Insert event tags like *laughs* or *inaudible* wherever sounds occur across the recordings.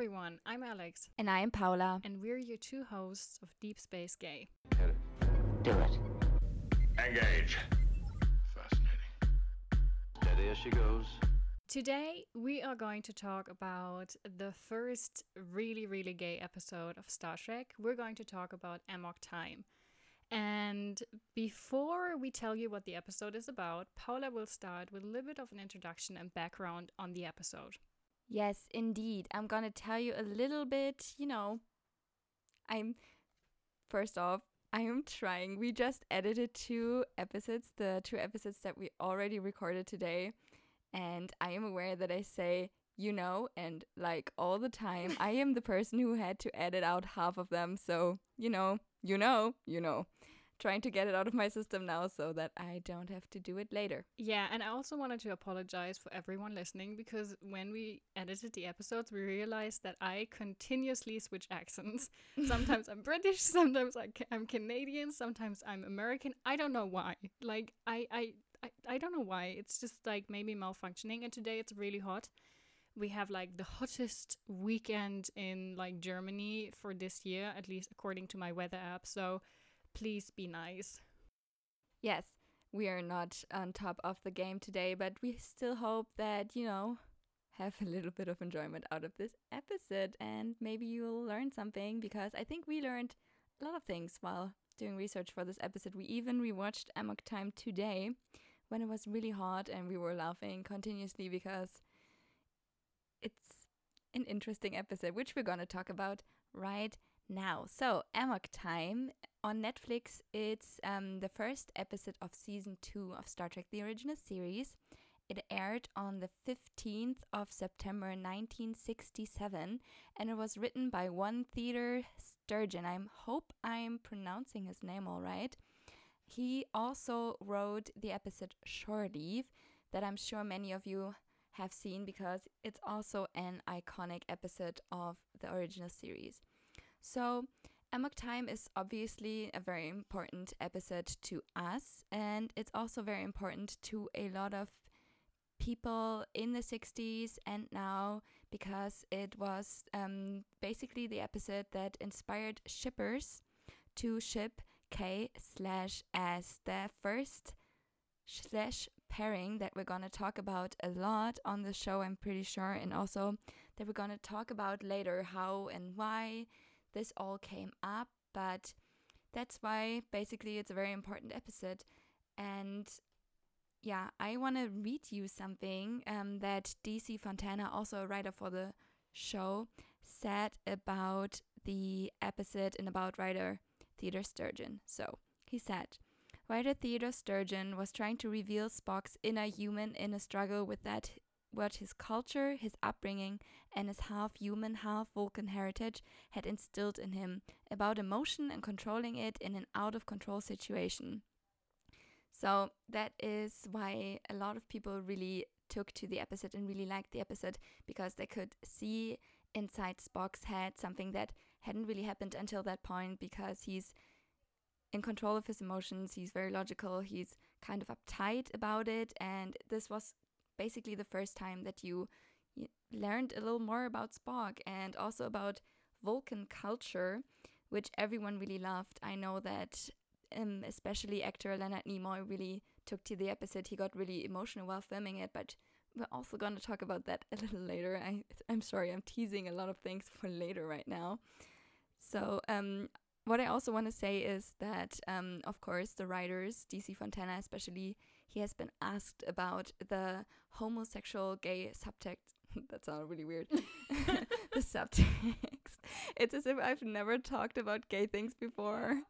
everyone, I'm Alex. And I am Paula. And we're your two hosts of Deep Space Gay. Hit it. Do it. Engage. Fascinating. Steady as she goes. Today, we are going to talk about the first really, really gay episode of Star Trek. We're going to talk about Amok Time. And before we tell you what the episode is about, Paula will start with a little bit of an introduction and background on the episode. Yes, indeed. I'm going to tell you a little bit, you know, I'm first off, I am trying. We just edited two episodes, the two episodes that we already recorded today. And I am aware that I say, you know, and like all the time, I am the person who had to edit out half of them. So, you know, you know, you know. Trying to get it out of my system now so that I don't have to do it later. Yeah, and I also wanted to apologize for everyone listening because when we edited the episodes, we realized that I continuously switch accents. *laughs* Sometimes I'm British, sometimes I'm Canadian, sometimes I'm American. I don't know why. Like, I, I I, I don't know why. It's just like maybe malfunctioning. And today it's really hot. We have like the hottest weekend in like Germany for this year, at least according to my weather app. So please be nice. Yes, we are not on top of the game today, but we still hope that, you know, have a little bit of enjoyment out of this episode and maybe you'll learn something because I think we learned a lot of things while doing research for this episode. We even rewatched Amok Time today when it was really hot and we were laughing continuously because it's an interesting episode, which we're going to talk about right now. So, Amok Time on Netflix, it's um, the first episode of season two of Star Trek The Original Series. It aired on the 15th of September 1967 and it was written by one Theodore Sturgeon. I hope I'm pronouncing his name all right. He also wrote the episode Shore Leave that I'm sure many of you have seen because it's also an iconic episode of the original series. So, Amok Time is obviously a very important episode to us, and it's also very important to a lot of people in the 60s and now because it was um, basically the episode that inspired shippers to ship K slash S, the first slash pairing that we're going to talk about a lot on the show, I'm pretty sure, and also that we're going to talk about later how and why this all came up. But that's why basically it's a very important episode. And yeah, I want to read you something um, that DC Fontana, also a writer for the show, said about the episode and about writer Theodore Sturgeon. So he said, Writer Theodore Sturgeon was trying to reveal Spock's inner human in a struggle with that what his culture, his upbringing, and his half human, half Vulcan heritage had instilled in him about emotion and controlling it in an out of control situation. So that is why a lot of people really took to the episode and really liked the episode because they could see inside Spock's head something that hadn't really happened until that point because he's in control of his emotions, he's very logical, he's kind of uptight about it, and this was basically the first time that you, you learned a little more about Spock and also about Vulcan culture, which everyone really loved. I know that um, especially actor Leonard Nimoy really took to the episode. He got really emotional while filming it, but we're also going to talk about that *laughs* a little later. I, I'm sorry, I'm teasing a lot of things for later right now. So, um, what I also want to say is that, um, of course, the writers, DC Fontana especially, he has been asked about the homosexual gay subtext. *laughs* that sounded really weird. *laughs* the subtext. It's as if I've never talked about gay things before.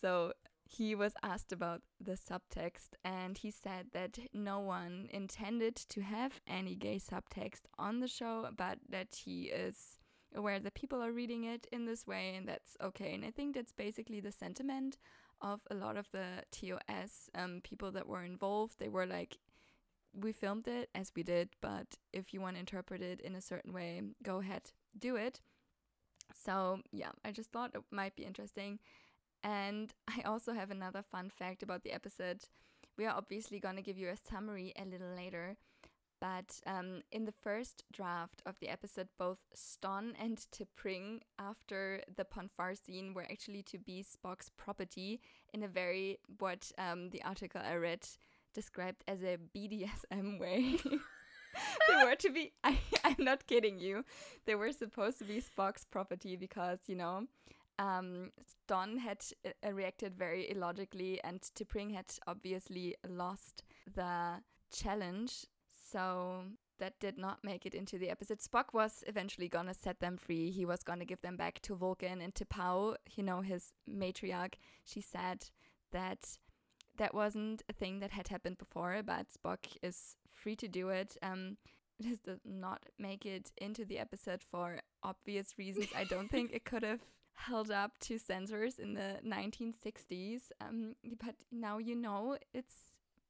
So he was asked about the subtext and he said that no one intended to have any gay subtext on the show, but that he is aware that people are reading it in this way and that's okay. And I think that's basically the sentiment of a lot of the TOS um, people that were involved. They were like, we filmed it as we did, but if you want to interpret it in a certain way, go ahead, do it. So, yeah, I just thought it might be interesting. And *laughs* I also have another fun fact about the episode. We are obviously going to give you a summary a little later, But um, in the first draft of the episode, both Stonn and T'Pring, after the Pon farr scene, were actually to be Spock's property in a very, what um, the article I read described as a BDSM *laughs* way. *laughs* they were to be, *laughs* I, I'm not kidding you, they were supposed to be Spock's property because, you know, um, Stonn had uh, reacted very illogically and T'Pring had obviously lost the challenge so that did not make it into the episode. Spock was eventually gonna set them free. He was gonna give them back to Vulcan and to T'Pau, you know, his matriarch. She said that that wasn't a thing that had happened before, but Spock is free to do it. Um, this did not make it into the episode for obvious reasons. I don't think it could have held up to censors in the 1960s. Um, but now you know it's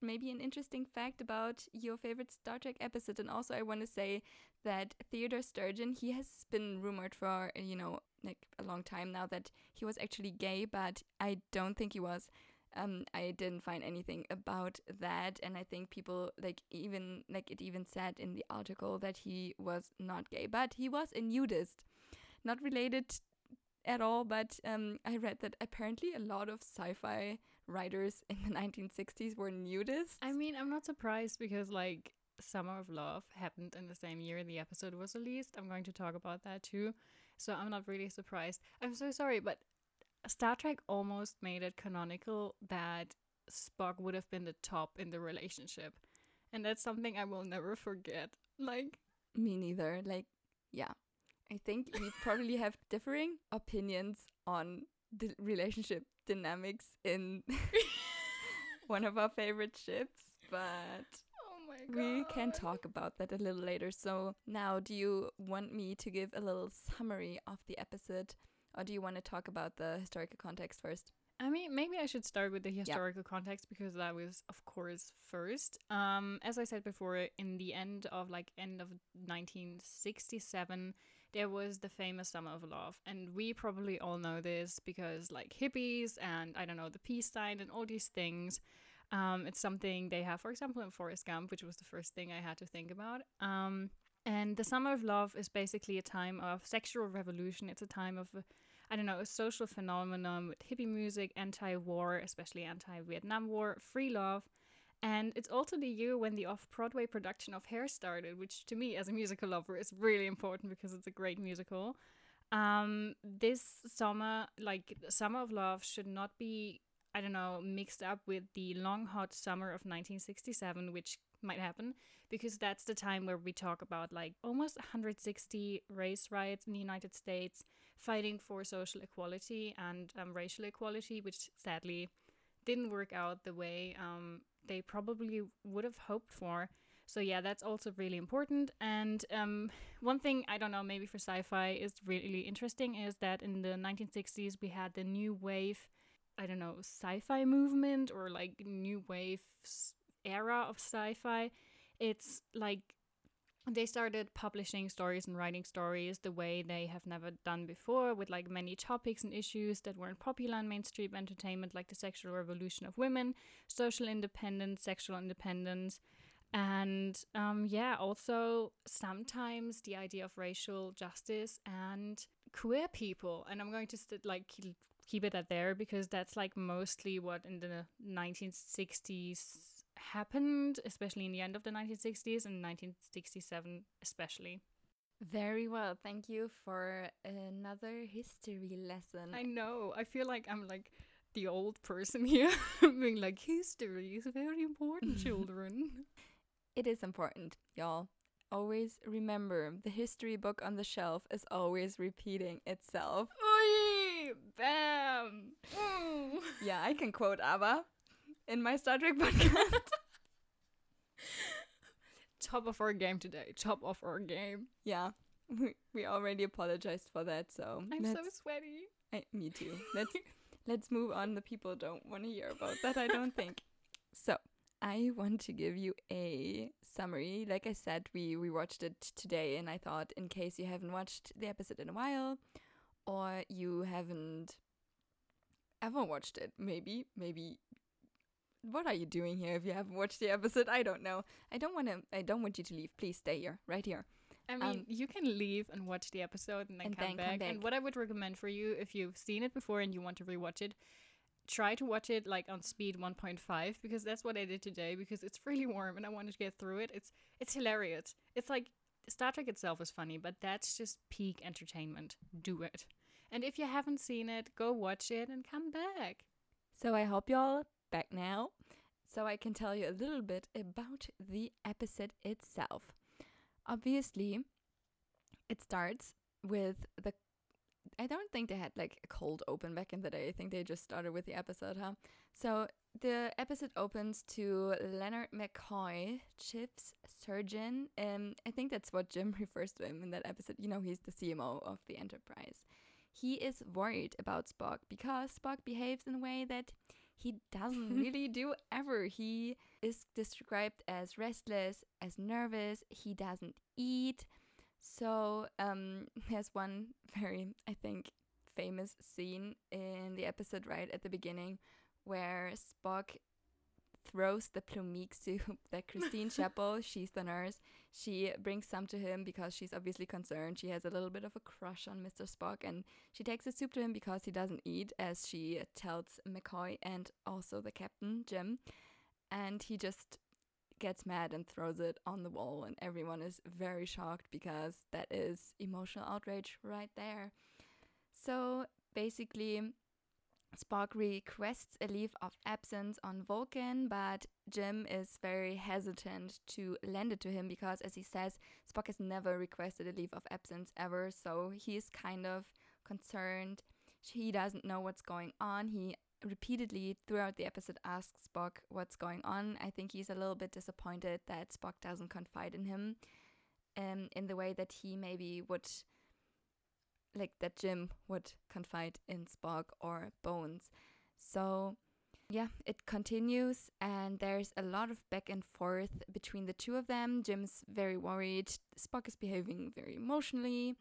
maybe an interesting fact about your favorite Star Trek episode. And also, I want to say that Theodore Sturgeon, he has been rumored for, you know, like a long time now that he was actually gay, but I don't think he was. Um, I didn't find anything about that, and I think people like even like it even said in the article that he was not gay, but he was a nudist, not related at all. But um, I read that apparently a lot of sci-fi writers in the *laughs* 1960s were nudists. I mean, I'm not surprised because like Summer of Love happened in the same year the episode was released. I'm going to talk about that too. So I'm not really surprised. I'm so sorry, but Star Trek almost made it canonical that Spock would have been the top in the relationship. And that's something I will never forget. Like me neither. Like yeah. I think we probably have differing opinions on the relationship dynamics in *laughs* one of our favorite ships, but Oh my god. we can talk about that a little later. So, now do you want me to give a little summary of the episode, or do you want to talk about the historical context first? I mean, maybe I should start with the historical context because that was, of course, first. Um, as I said before, in the end of like end of 1967, there was the famous Summer of Love, and we probably all know this because like hippies and I don't know the peace sign and all these things. Um, it's something they have, for example, in Forrest Gump, which was the first thing I had to think about. Um, and the Summer of Love is basically a time of sexual revolution. It's a time of I don't know, a social phenomenon with hippie music, anti war, especially anti Vietnam War, free love. And it's also the year when the off Broadway production of Hair started, which to me, as a musical lover, is really important because it's a great musical. Um, this summer, like Summer of Love, should not be, I don't know, mixed up with the long hot summer of 1967, which might happen because that's the time where we talk about like almost 160 race riots in the United States, fighting for social equality and um, racial equality, which sadly didn't work out the way um, they probably would have hoped for. So yeah, that's also really important. And um, one thing I don't know, maybe for sci-fi is really interesting is that in the 1960s we had the new wave, I don't know, sci-fi movement or like new wave era of sci-fi. It's like they started publishing stories and writing stories the way they have never done before with like many topics and issues that weren't popular in mainstream entertainment like the sexual revolution of women social independence sexual independence and um, yeah also sometimes the idea of racial justice and queer people. And i'm going to st- like keep it at there because that's like mostly what in the 1960s happened, especially in the end of the 1960s and 1967 especially. Very well. Thank you for another history lesson. I know. I feel like I'm like the old person *laughs* here, being like, history is very important, *laughs* children. It is important, y'all. Always remember the history book on the shelf is always repeating itself. Oi! Bam! *laughs* Ooh. Yeah, I can quote ABBA in my Star Trek *laughs* podcast. *laughs* Top of our game today. Top of our game. yeah, we, we already apologized for that, so I'm so sweaty. I, me too. *laughs* Let's let's move on. The people don't want to hear about that. I don't think. So I want to give you a summary. Like I said, we we watched it today, and I thought, in case you haven't watched the episode in a while, or you haven't ever watched it, maybe maybe what are you doing here if you haven't watched the episode? I don't know. I don't want to. I don't want you to leave. Please stay here, right here. I mean, Um, you can leave and watch the episode and then, And come, then back. come back. And what I would recommend for you, if you've seen it before and you want to rewatch it, try to watch it like on speed 1.5 because that's what I did today because it's *laughs* really warm and I wanted to get through it. It's it's hilarious. It's like Star Trek itself is funny, but that's just peak entertainment. Do it. And if you haven't seen it, go watch it and come back. So I hope y'all back now, so I can tell you a little bit about the episode itself. Obviously, it starts with the. I don't think they had like a cold open back in the day. I think they just started with the episode, huh? So the episode opens to Leonard McCoy, Chip's surgeon. Um, I think that's what Jim *laughs* refers to him in that episode. You know, he's the CMO of the Enterprise. He is worried about Spock because Spock behaves in a way that he doesn't really do ever. He is described as restless, as nervous. He doesn't eat. So um, *laughs* there's one very, I think, famous scene in the episode right at the beginning where Spock throws the plomeek soup *laughs* that Christine *laughs* Chapel, she's the nurse, she brings some to him because she's obviously concerned. She has a little bit of a crush on Mr. Spock and she takes the soup to him because he doesn't eat, as she tells McCoy and also the captain, Jim. And he just gets mad and throws it on the wall, and everyone is very shocked because that is emotional outrage right there. So basically, Spock requests a leave of absence on Vulcan, but Jim is very hesitant to lend it to him because, as he says, Spock has never requested a leave of absence ever, so he is kind of concerned. He doesn't know what's going on. He repeatedly throughout the episode asks Spock what's going on. I think he's a little bit disappointed that Spock doesn't confide in him um, in the way that he maybe would like that Jim would confide in Spock or Bones. So, yeah, it continues, and there's a lot of back and forth between the two of them. Jim's very worried, Spock is behaving very emotionally,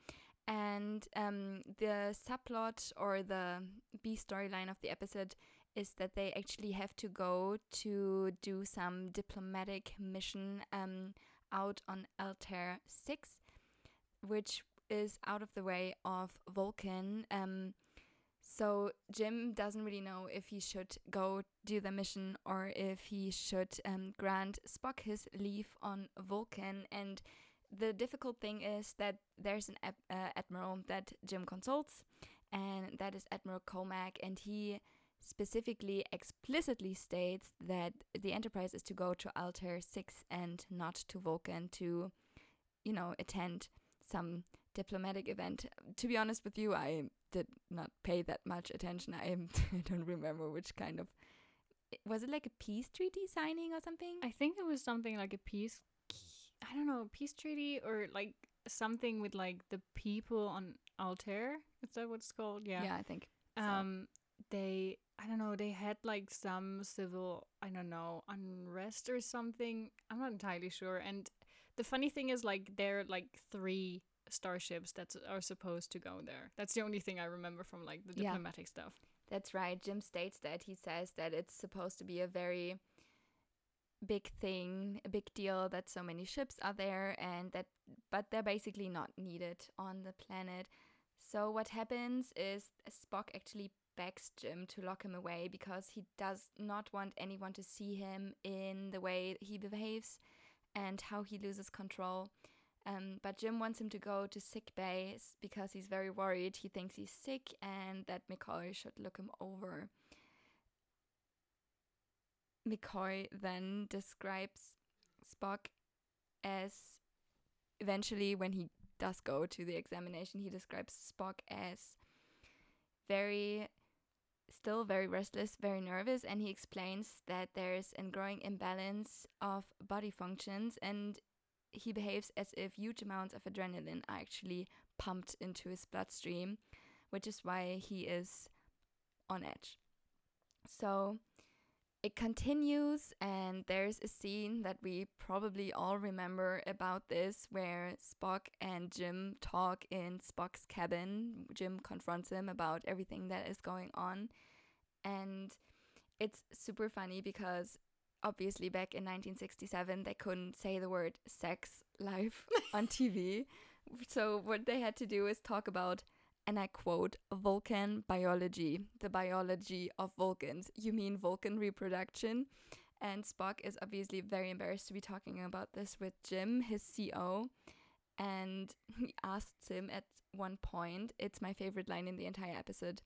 and um, the subplot or the B storyline of the episode is that they actually have to go to do some diplomatic mission um, out on Altair 6, which is out of the way of Vulcan. Um, so Jim doesn't really know if he should go do the mission or if he should um, grant Spock his leave on Vulcan. And the difficult thing is that there's an uh, admiral that Jim consults, and that is Admiral Komack, and he specifically explicitly states that the Enterprise is to go to Altair 6 and not to Vulcan to, you know, attend some diplomatic event. To be honest with you, I did not pay that much attention. I, *laughs* I don't remember which kind of was it like a peace treaty signing or something? I think it was something like a peace. I don't know, peace treaty or like something with like the people on Altair. Is that what it's called? Yeah. yeah, I think. so. Um, they I don't know. They had like some civil I don't know unrest or something. I'm not entirely sure. And the funny thing is like there are like three starships that are supposed to go there. That's the only thing I remember from like the Yeah. diplomatic stuff. That's right. Jim states that he says that it's supposed to be a very big thing, a big deal that so many ships are there and that but they're basically not needed on the planet. So what happens is Spock actually begs Jim to lock him away because he does not want anyone to see him in the way he behaves and how he loses control. Um, but Jim wants him to go to sick bay because he's very worried. He thinks he's sick and that McCoy should look him over. McCoy then describes Spock as eventually, when he does go to the examination, he describes Spock as very, still very restless, very nervous, and he explains that there's a growing imbalance of body functions and he behaves as if huge amounts of adrenaline are actually pumped into his bloodstream, which is why he is on edge. So it continues, and there's a scene that we probably all remember about this where Spock and Jim talk in Spock's cabin. Jim confronts him about everything that is going on, and it's super funny because obviously back in 1967 they couldn't say the word sex live *laughs* on TV. So what they had to do is talk about and I quote Vulcan biology, the biology of Vulcans. You mean Vulcan reproduction? And Spock is obviously very embarrassed to be talking about this with Jim, his CO. And he asks him at one point, it's my favorite line in the entire episode,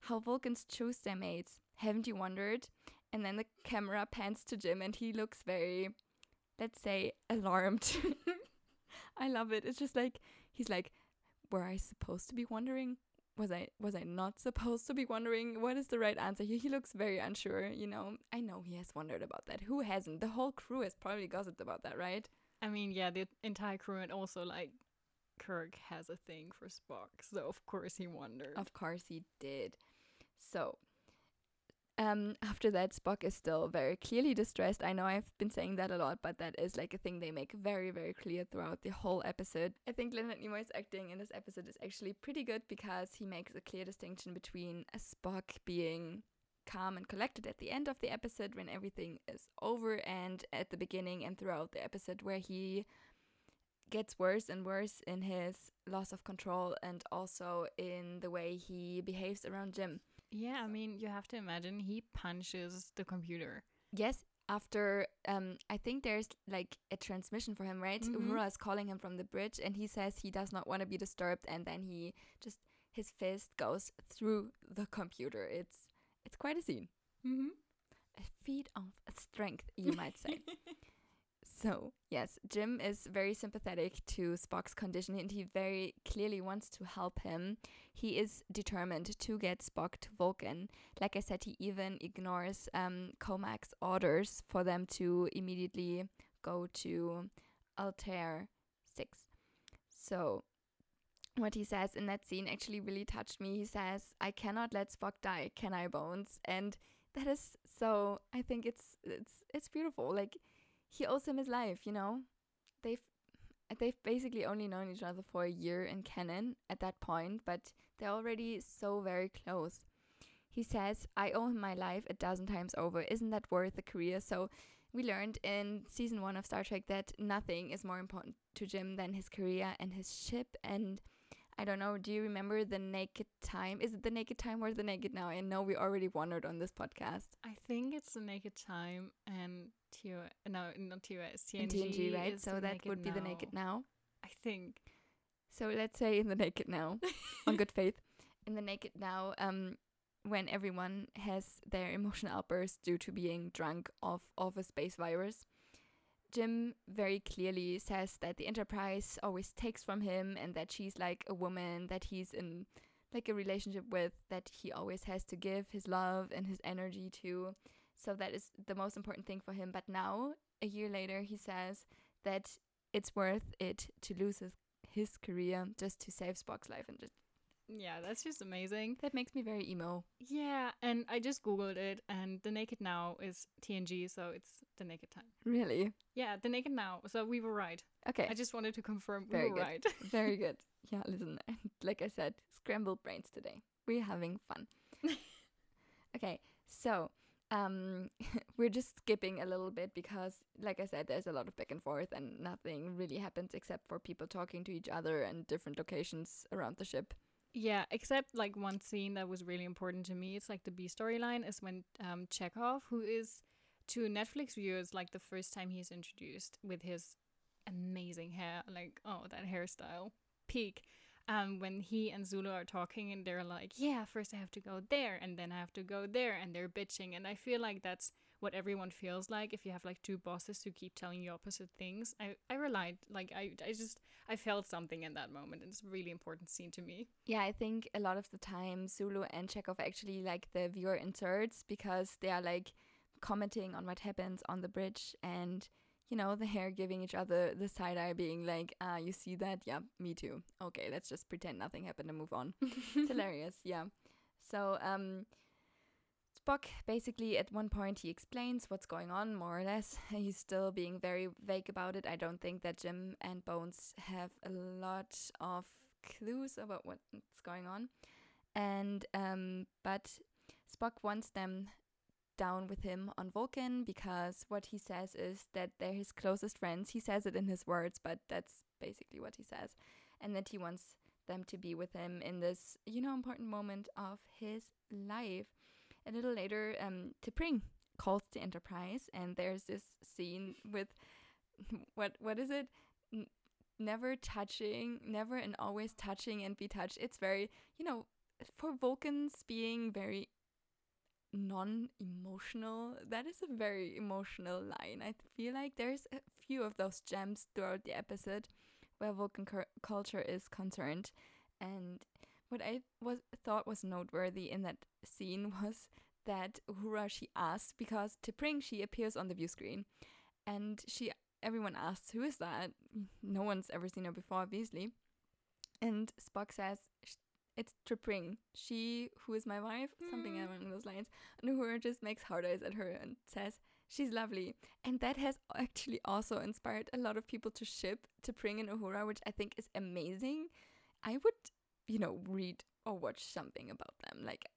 how Vulcans choose their mates. Haven't you wondered? And then the camera pans to Jim and he looks very, let's say, alarmed. *laughs* I love it. It's just like, he's like, were I supposed to be wondering? Was I was I not supposed to be wondering what is the right answer? He, he looks very unsure, you know. I know he has wondered about that. Who hasn't? The whole crew has probably gossiped about that, right? I mean, yeah, the entire crew and also like Kirk has a thing for Spock, so of course he wondered. Of course he did. So, um, after that, Spock is still very clearly distressed. I know I've been saying that a lot, but that is like a thing they make very, very clear throughout the whole episode. I think Leonard Nimoy's acting in this episode is actually pretty good because he makes a clear distinction between a Spock being calm and collected at the end of the episode when everything is over and at the beginning and throughout the episode where he gets worse and worse in his loss of control and also in the way he behaves around Jim. Yeah, I mean, you have to imagine he punches the computer. Yes, after um I think there's like a transmission for him, right? Mhm. Uhura is calling him from the bridge and he says he does not want to be disturbed and then he just his fist goes through the computer. It's it's quite a scene. Mm-hmm. A feat of strength, you might say. *laughs* So, yes, Jim is very sympathetic to Spock's condition and he very clearly wants to help him. He is determined to get Spock to Vulcan. Like I said, he even ignores um, Komack's orders for them to immediately go to Altair 6. So, what he says in that scene actually really touched me. He says, I cannot let Spock die, can I, Bones? And that is so I think it's it's it's beautiful. Like he owes him his life, you know? They've they've basically only known each other for a year in canon at that point, but they're already so very close. He says, I owe him my life a dozen times over. Isn't that worth a career? So we learned in season one of Star Trek that nothing is more important to Jim than his career and his ship. And I don't know, do you remember the naked time? Is it the naked time or the naked now? I know we already wondered on this podcast. I think it's the Naked Time and TOS. No, not TOS. TNG, in TNG, right? So that would be the naked now. I think. So let's say in the naked now, on good *laughs* faith, in the naked now, um, when everyone has their emotional outbursts due to being drunk off of a space virus, Jim very clearly says that the Enterprise always takes from him, and that she's like a woman that he's in like a relationship with, that he always has to give his love and his energy to. So that is the most important thing for him. But now, a year later, he says that it's worth it to lose his, his career just to save Spock's life and just Yeah, that's just amazing. that makes me very emo. Yeah, and I just googled it, and the Naked Now is TNG, so it's the Naked Time. Really? Yeah, the Naked Now. So we were right. Okay. I just wanted to confirm we Very were good. right. *laughs* very good. *laughs* Yeah, listen, *laughs* like I said, scrambled brains today. We're having fun. okay, so um we're just skipping a little bit because like I said, there's a lot of back and forth and nothing really happens except for people talking to each other and different locations around the ship. Yeah, except like one scene that was really important to me. It's like the B storyline is when um Chekov, who is to Netflix viewers like the first time he's introduced with his amazing hair, like oh that hairstyle, peak. Um, when he and Sulu are talking and they're like, yeah, first I have to go there and then I have to go there and they're bitching and I feel like that's what everyone feels like if you have like two bosses who keep telling you opposite things. I I relied like I I just I felt something in that moment. It's a really important scene to me. Yeah, I think a lot of the time Sulu and Chekov actually like the viewer inserts because they are like commenting on what happens on the bridge and you know the hair giving each other the side eye being like ah you see that yeah me too okay let's just pretend nothing happened and move on *laughs* it's hilarious yeah so um Spock basically at one point he explains what's going on more or less *laughs* he's still being very vague about it I don't think that Jim and Bones have a lot of clues about what's going on and um but Spock wants them down with him on Vulcan because what he says is that they're his closest friends. He says it in his words, but that's basically what he says. And that he wants them to be with him in this, you know, important moment of his life. A little later, um, T'Pring calls the Enterprise, and there's this scene with *laughs* what what is it? N- never touching, never and always touching and be touched. It's very, you know, for Vulcans being very non-emotional that is a very emotional line i feel like there's a few of those gems throughout the episode where vulcan culture is concerned and what i was thought was noteworthy in that scene *laughs* was that uhura she asked because T'Pring she appears on the view screen and she everyone asks who is that no one's ever seen her before obviously and spock says it's T'Pring, she who is my wife, something Mm. along those lines. And Uhura just makes hard eyes at her and says, She's lovely. And that has actually also inspired a lot of people to ship T'Pring and Uhura, which I think is amazing. I would, you know, read or watch something about them. Like,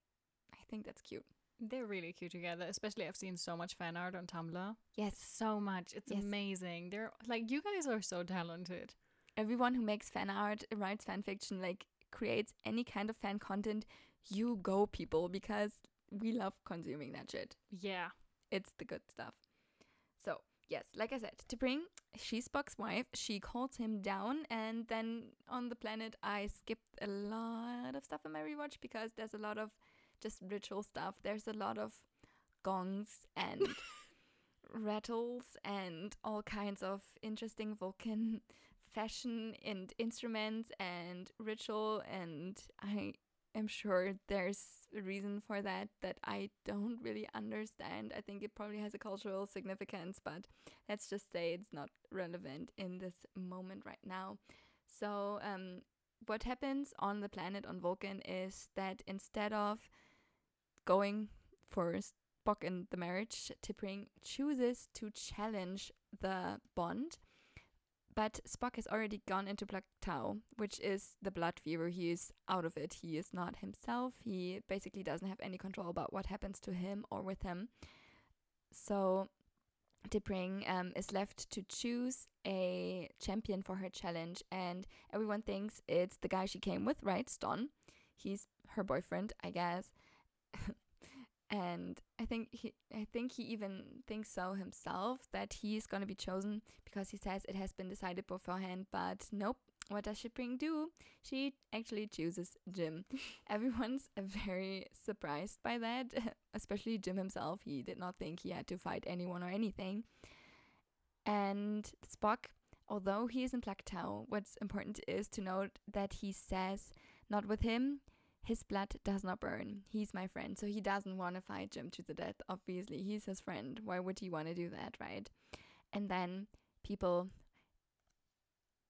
think that's cute. They're really cute together. Especially, I've seen so much fan art on Tumblr. Yes. So much. It's Yes. amazing. They're like you guys are so talented. Everyone who makes fan art, writes fan fiction, like creates any kind of fan content, you go, people, because we love consuming that shit. Yeah. it's the good stuff. So, yes, like I said, T'Pring she's Spock's wife. She calls him down, and then on the planet, I skipped a lot of stuff in my rewatch because there's a lot of just ritual stuff. There's a lot of gongs and *laughs* rattles and all kinds of interesting Vulcan fashion and instruments and ritual and I am sure there's a reason for that that I don't really understand. I think it probably has a cultural significance, but let's just say it's not relevant in this moment right now. So, um, what happens on the planet on Vulcan is that instead of going for Spock and the marriage, T'Pring chooses to challenge the bond. But Spock has already gone into plak tow, which is the blood fever. He is out of it. He is not himself. He basically doesn't have any control about what happens to him or with him. So T'Pring um, is left to choose a champion for her challenge, and everyone thinks it's the guy she came with, right? Stonn. He's her boyfriend, I guess. *laughs* and I think he I think he even thinks so himself that he's gonna be chosen because he says it has been decided beforehand, but nope. What does T'Pring do? She actually chooses Jim. *laughs* Everyone's *laughs* very surprised by that, especially Jim himself. He did not think he had to fight anyone or anything. And Spock, although he is in plak tow, what's important is to note that he says, not with him, his blood does not burn. He's my friend, so he doesn't want to fight Jim to the death. Obviously, he's his friend. Why would he want to do that, right? And then people,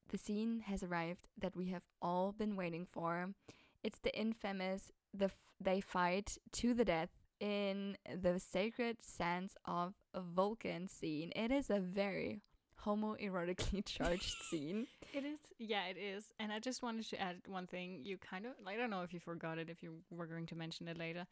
the scene has arrived that we have all been waiting for. It's the infamous the they fight to the death in the sacred sands of Vulcan scene. It is a very homoerotically *laughs* charged *laughs* scene. It is. Yeah, it is. And I just wanted to add one thing. You kind of, I don't know if you forgot it, if you were going to mention it later.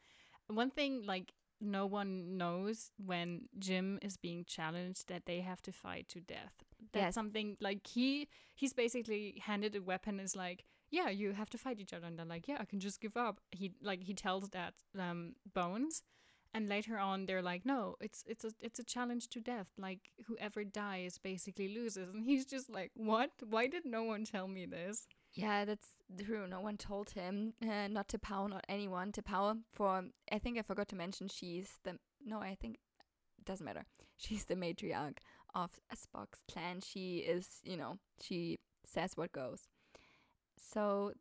One thing, like, no one knows when Jim is being challenged that they have to fight to death. That's Yes. something like he he's basically handed a weapon is like, yeah, you have to fight each other and they're like, yeah, I can just give up. He like he tells that um Bones and later on they're like, no, it's it's a it's a challenge to death. Like whoever dies basically loses and he's just like, what? Why did no one tell me this? Yeah, that's true. No one told him uh, not T'Pau, not anyone T'Pau. For I think I forgot to mention she's the no, I think doesn't matter. She's the matriarch of Spock's clan. She is, you know, she says what goes. So,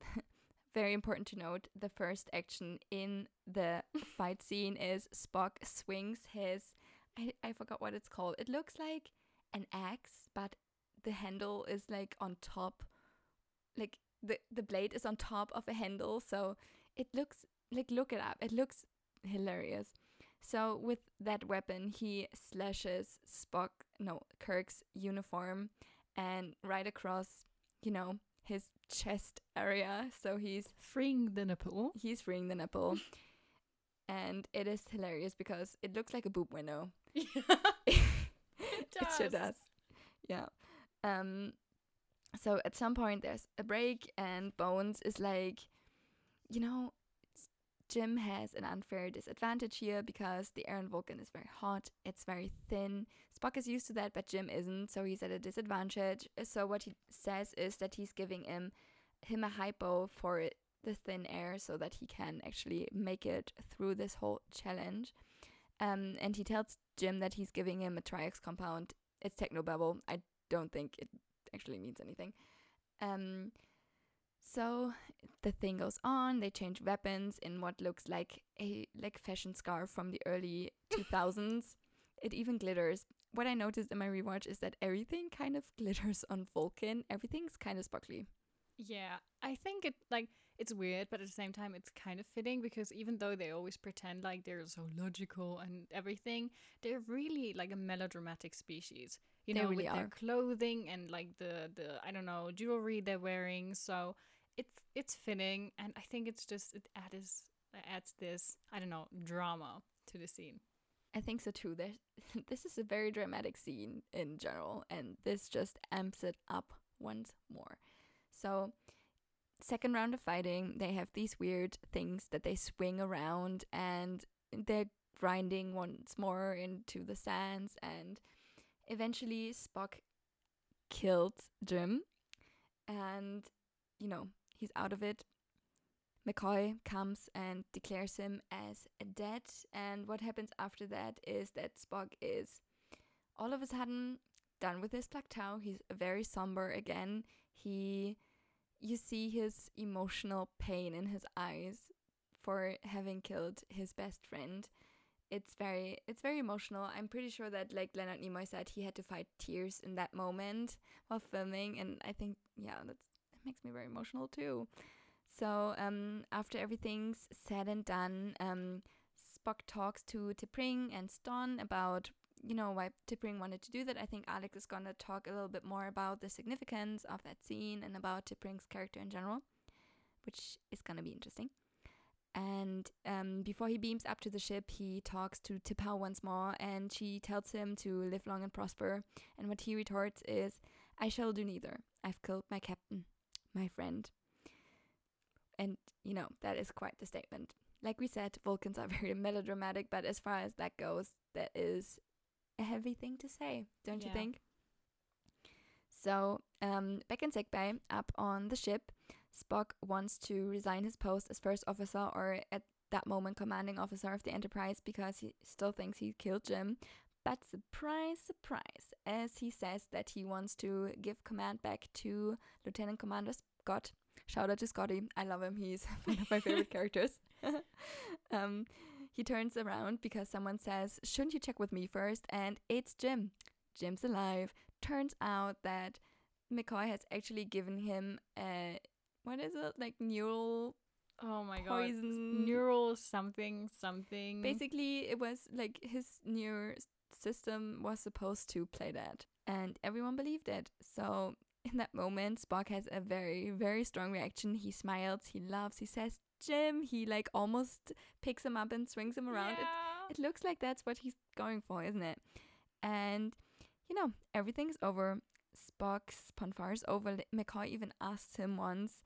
very important to note: the first action in the fight scene is Spock swings his. I I forgot what it's called. It looks like an axe, but the handle is like on top like the the blade is on top of a handle so it looks like look it up it looks hilarious so with that weapon he slashes spock no kirk's uniform and right across you know his chest area so he's Freeing the nipple. he's freeing the nipple and it is hilarious because it looks like a boob window. *laughs* *laughs* it it sure does. Yeah. Um so at some point there's a break and Bones is like, you know, Jim has an unfair disadvantage here because the Aaron Vulcan is very hot, it's very thin. Spock is used to that, but Jim isn't, so he's at a disadvantage. So what he says is that he's giving him him a hypo for the thin air so that he can actually make it through this whole challenge. Um, and he tells Jim that he's giving him a tri-ox compound. It's technobabble. I don't think it actually means anything. Um, so the thing goes on. They change weapons in what looks like a like fashion scarf from the early *laughs* 2000s. it even glitters. What I noticed in my rewatch is that everything kind of glitters on Vulcan. Everything's kind of sparkly. Yeah, I think it like it's weird, but at the same time, it's kind of fitting because even though they always pretend like they're so logical and everything, they're really like a melodramatic species. You They know, really with are. their clothing and like the the I don't know jewelry they're wearing. So it's it's fitting, and I think it's just it adds adds this I don't know drama to the scene. I think so too. There, *laughs* this is a very dramatic scene in general, and this just amps it up once more. So, second round of fighting, they have these weird things that they swing around, and they're grinding once more into the sands, and eventually Spock killed Jim, and you know he's out of it. McCoy comes and declares him as dead. And what happens after that is that Spock is all of a sudden done with his plak tow. He's very somber again. He, you see his emotional pain in his eyes for having killed his best friend. It's very, it's very emotional. I'm pretty sure that, like Leonard Nimoy said, he had to fight tears in that moment while filming, and I think, yeah, that's that makes me very emotional too. So um, after everything's said and done, um, Spock talks to T'Pring and Stonn about you know why T'Pring wanted to do that. I think Alex is gonna talk a little bit more about the significance of that scene and about T'Pring's character in general, which is gonna be interesting. And um, before he beams up to the ship, he talks to T'Pau once more, and she tells him to live long and prosper. And what he retorts is, "I shall do neither. I've killed my captain, my friend." And, you know, that is quite the statement. Like we said, Vulcans are *laughs* very melodramatic, but as far as that goes, that is a heavy thing to say, don't you think? So, um, back in sickbay, up on the ship, Spock wants to resign his post as first officer or at that moment commanding officer of the Enterprise because he still thinks he killed Jim. But surprise, surprise, as he says that he wants to give command back to Lieutenant Commander Scott. Shout out to Scotty. I love him. He's *laughs* one of my favorite *laughs* characters. *laughs* um, he turns around because someone says, Shouldn't you check with me first? And it's Jim. Jim's alive. Turns out that McCoy has actually given him a, what is it? Like neural Oh my god, neural something something. Basically, it was like his new s- system was supposed to play that, and everyone believed it. So, in that moment, Spock has a very, very strong reaction. He smiles, he laughs, he says, Jim. He like almost picks him up and swings him around. It, Yeah. it looks like that's what he's going for, isn't it? And, you know, everything's over. Spock's pon farr's over. McCoy even asks him once,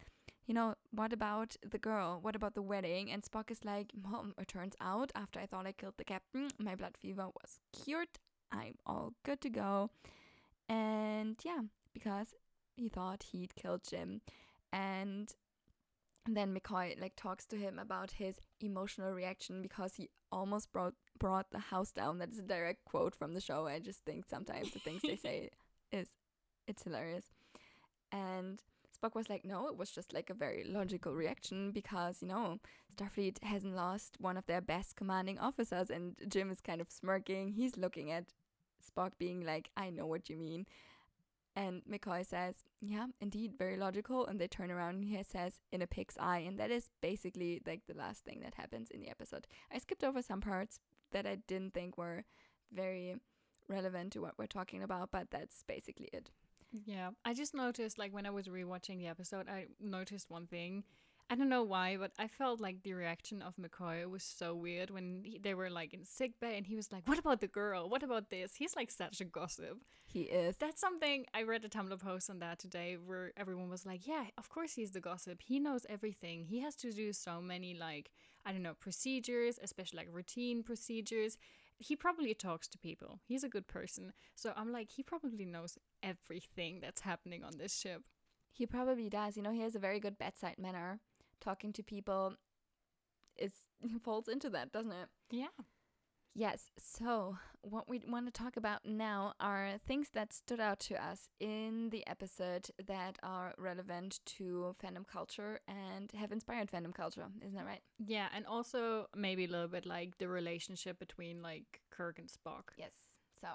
you know, what about the girl? What about the wedding? And Spock is like, Mom, it turns out after I thought I killed the captain, my blood fever was cured. I'm all good to go. And yeah, because he thought he'd killed Jim. And then McCoy like talks to him about his emotional reaction because he almost brought brought the house down. That is a direct quote from the show. I just think sometimes the things they *laughs* say is it's hilarious. And Spock was like, no, it was just like a very logical reaction because, you know, Starfleet hasn't lost one of their best commanding officers. And Jim is kind of smirking. He's looking at Spock, being like, I know what you mean. And McCoy says, yeah, indeed, very logical. And they turn around and he says, in a pig's eye. And that is basically like the last thing that happens in the episode. I skipped over some parts that I didn't think were very relevant to what we're talking about, but that's basically it. Yeah, I just noticed like when I was rewatching the episode, I noticed one thing. I don't know why, but I felt like the reaction of McCoy was so weird when he, they were like in sick bay and he was like, "What about the girl? What about this?" He's like such a gossip. He is. That's something I read a Tumblr post on that today where everyone was like, "Yeah, of course he's the gossip. He knows everything. He has to do so many like I don't know procedures, especially like routine procedures. He probably talks to people. He's a good person. So I'm like, he probably knows everything that's happening on this ship. He probably does. You know, he has a very good bedside manner. Talking to people is *laughs* falls into that, doesn't it? Yeah. Yes. So, what we want to talk about now are things that stood out to us in the episode that are relevant to fandom culture and have inspired fandom culture. Isn't that right? Yeah, and also maybe a little bit like the relationship between like Kirk and Spock. Yes. So,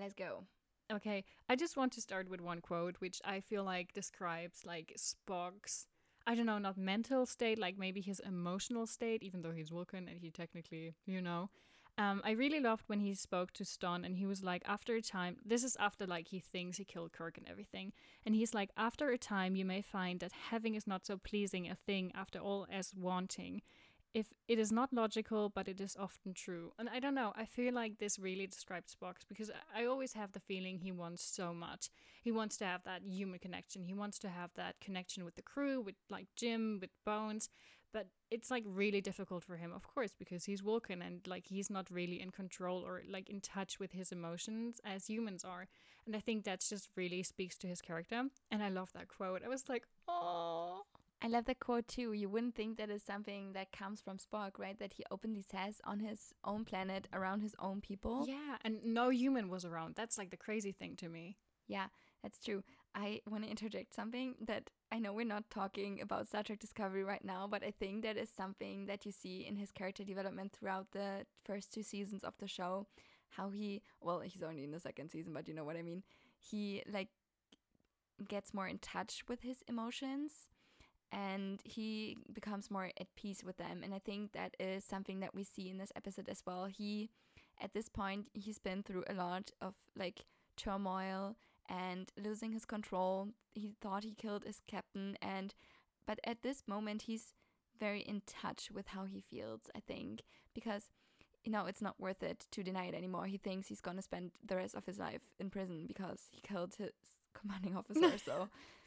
let's go. Okay, I just want to start with one quote which I feel like describes like Spock's I don't know, not mental state, like maybe his emotional state, even though he's Vulcan and he technically, you know. Um, I really loved when he spoke to Stonn and he was like, after a time, this is after like he thinks he killed Kirk and everything. And he's like, after a time, you may find that having is not so pleasing a thing after all as wanting. If it is not logical, but it is often true. And I don't know, I feel like this really describes Spock because I I always have the feeling he wants so much. He wants to have that human connection. He wants to have that connection with the crew, with like Jim, with Bones. But it's like really difficult for him, of course, because he's Vulcan and like he's not really in control or like in touch with his emotions as humans are. And I think that just really speaks to his character. And I love that quote. I was like, oh. I love that quote too. You wouldn't think that is something that comes from Spock, right? That he openly says on his own planet around his own people. Yeah, and no human was around. That's like the crazy thing to me. Yeah, that's true. I want to interject something that I know we're not talking about Star Trek Discovery right now, but I think that is something that you see in his character development throughout the first two seasons of the show. How he, well, he's only in the second season, but you know what I mean. He like gets more in touch with his emotions and he becomes more at peace with them. And I think that is something that we see in this episode as well. He, at this point, he's been through a lot of like turmoil and losing his control. He thought he killed his captain, and but at this moment, he's very in touch with how he feels. I think because you know it's not worth it to deny it anymore. He thinks he's gonna spend the rest of his life in prison because he killed his *laughs* commanding officer. so *laughs*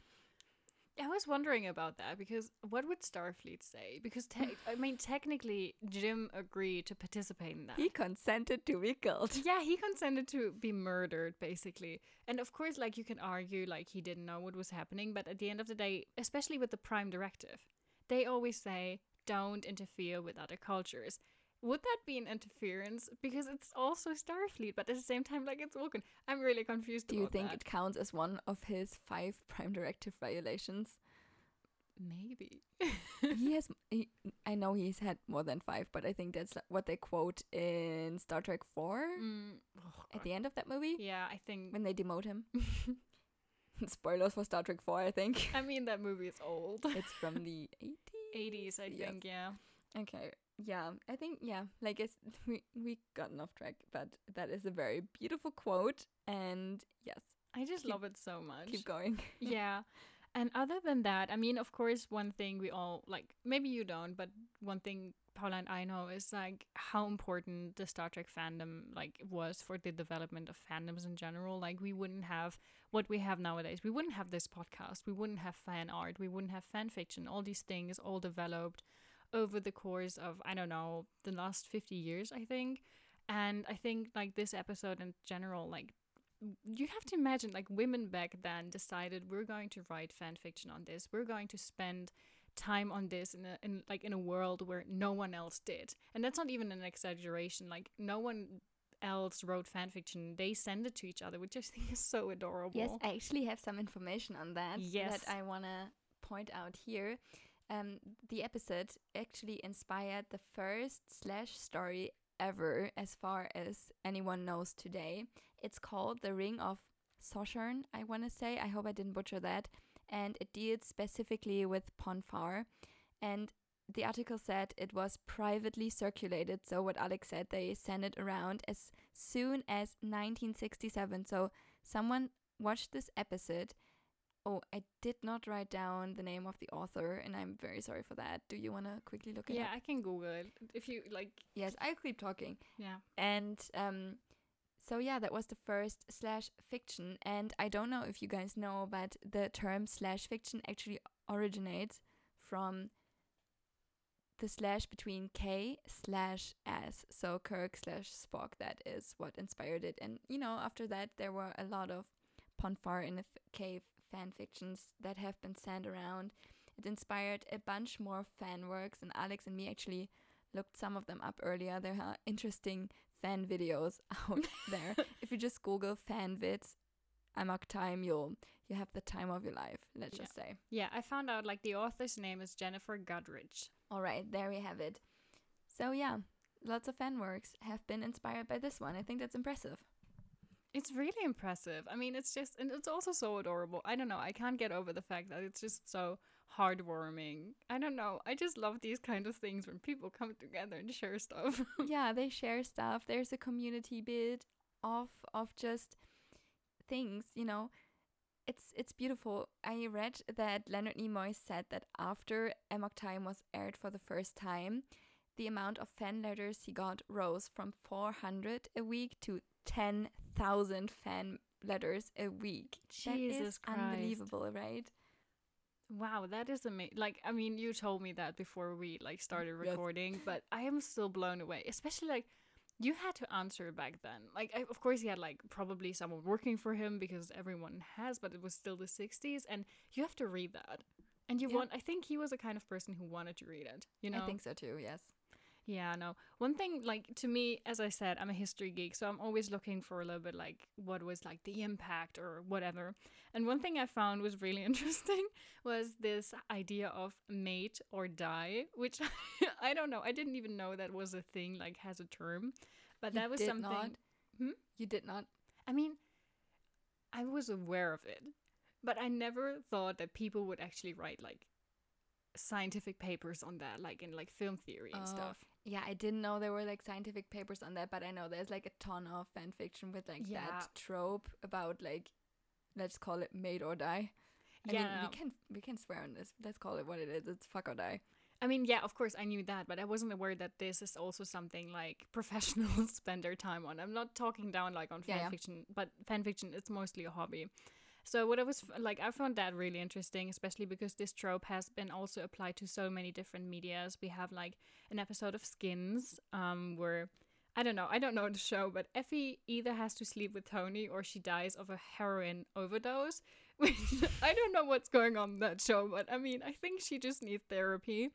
I was wondering about that because what would Starfleet say? Because te- I *sighs* mean, technically, Jim agreed to participate in that. he consented to be killed. *laughs* yeah, he consented to be murdered, basically. And of course, like you can argue, like he didn't know what was happening, but at the end of the day, especially with the Prime Directive, they always say don't interfere with other cultures. Would that be an interference? Because it's also Starfleet, but at the same time, like it's Vulcan. I'm really confused. Do you think that. it counts as one of his five prime directive violations? Maybe. he *laughs* has. He, I know he's had more than five, but I think that's what they quote in Star Trek Four Mm, oh, at the end of that movie yeah, I think. when they demote him. *laughs* *laughs* Spoilers for Star Trek Four, I think. I mean, that movie is old. it's from the 80s. 80s, I Yes. think, yeah. Okay. Yeah, I think yeah, like it's *laughs* we we gotten off track, but that is a very beautiful quote, and yes, I just Keep- love it so much. keep going. *laughs* yeah. And other than that, I mean, of course, one thing we all like, maybe you don't, but one thing Paula and I know is like how important the Star Trek fandom like was for the development of fandoms in general. Like we wouldn't have what we have nowadays. We wouldn't have this podcast. We wouldn't have fan art. We wouldn't have fan fiction. All these things all developed over the course of I don't know the last fifty years, I think. And I think like this episode in general, like you have to imagine like women back then decided we're going to write fan fiction on this we're going to spend time on this in a in like in a world where no one else did and that's not even an exaggeration like no one else wrote fan fiction they send it to each other which i *laughs* think is so adorable Yes, I actually have some information on that Yes. that I want to point out here. Um, the episode actually inspired the first slash story ever, as far as anyone knows today. It's called The Ring of Soshern, I want to say. I hope I didn't butcher that. And it deals specifically with pon farr. And the article said it was privately circulated. So, what Alex said, they sent it around as soon as 1967. So, someone watched this episode Oh, I did not write down the name of the author, and I'm very sorry for that. Do you want to quickly look it Yeah, up? I can Google it if you like. Yes, I'll keep talking. Yeah. And um, so yeah, that was the first slash fiction. And I don't know if you guys know, but the term slash fiction actually originates from the slash between K slash S. So Kirk slash Spock. That is what inspired it. And you know, after that, there were a lot of Pon farr in the Cave fan fictions that have been sent around. It inspired a bunch more fan works, and Alex and me actually looked some of them up earlier. There are interesting fan videos *laughs* out there. *laughs* if you just Google fan vids, Amok time, you'll you have the time of your life. Let's Yeah. just say. Yeah, I found out like the author's name is Jennifer Guttridge. All right, there we have it. So yeah, lots of fan works have been inspired by this one. I think that's impressive. It's really impressive. I mean, it's just, and it's also so adorable. I don't know. I can't get over the fact that it's just so heartwarming. I don't know. I just love these kind of things when people come together and share stuff. *laughs* yeah, they share stuff. There's a community bit of of just things, you know. It's it's beautiful. I read that Leonard Nimoy said that after Amok Time was aired for the first time, the amount of fan letters he got rose from 400 a week to 10,000 fan letters a week. that is Jesus Christ. unbelievable, right? wow, that is amazing. Like, I mean, you told me that before we like started Yes. recording, but I am still blown away. Especially like you had to answer back then. Like, I, of course, he had like probably someone working for him because everyone has, but it was still the '60s, and you have to read that. And you Yeah. want. I think he was the kind of person who wanted to read it. You know. I think so too, yes. Yeah, no. One thing, like to me, as I said, I'm a history geek, so I'm always looking for a little bit like what was like the impact or whatever. And one thing I found was really *laughs* interesting was this idea of mate or die, which *laughs* I don't know. I didn't even know that was a thing, like has a term, but You that was did something. not? Hmm? You did not. I mean, I was aware of it, but I never thought that people would actually write like scientific papers on that, like in like film theory and Oh, stuff. Yeah, I didn't know there were like scientific papers on that, but I know there's like a ton of fan fiction with like Yeah. that trope about like let's call it made or die. I Yeah, mean, we can we can swear on this. Let's call it what it is. It's fuck or die. I mean, yeah, of course I knew that, but I wasn't aware that this is also something like *laughs* professionals spend their time on. I'm not talking down like on Yeah, fan yeah. fiction, but fan fiction it's mostly a hobby. So what I was like, I found that really interesting, especially because this trope has been also applied to so many different medias. We have like an episode of Skins, um, where I don't know, I don't know the show, but Effy either has to sleep with Tony or she dies of a heroin overdose. *laughs* Which I don't know what's going on in that show, but I mean, I think she just needs therapy.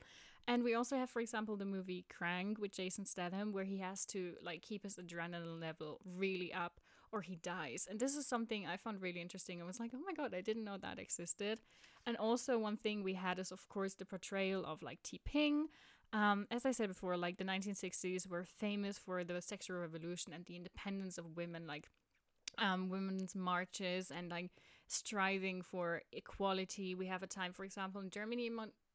And we also have, for example, the movie Crank with Jason Statham, where he has to like keep his adrenaline level really up, or he dies. And this is something I found really interesting. I was like, oh my god, I didn't know that existed. And also, one thing we had is, of course, the portrayal of like T'Pring. Um, as I said before, like the 1960s were famous for the sexual revolution and the independence of women, like um, women's marches and like striving for equality. We have a time, for example, in Germany,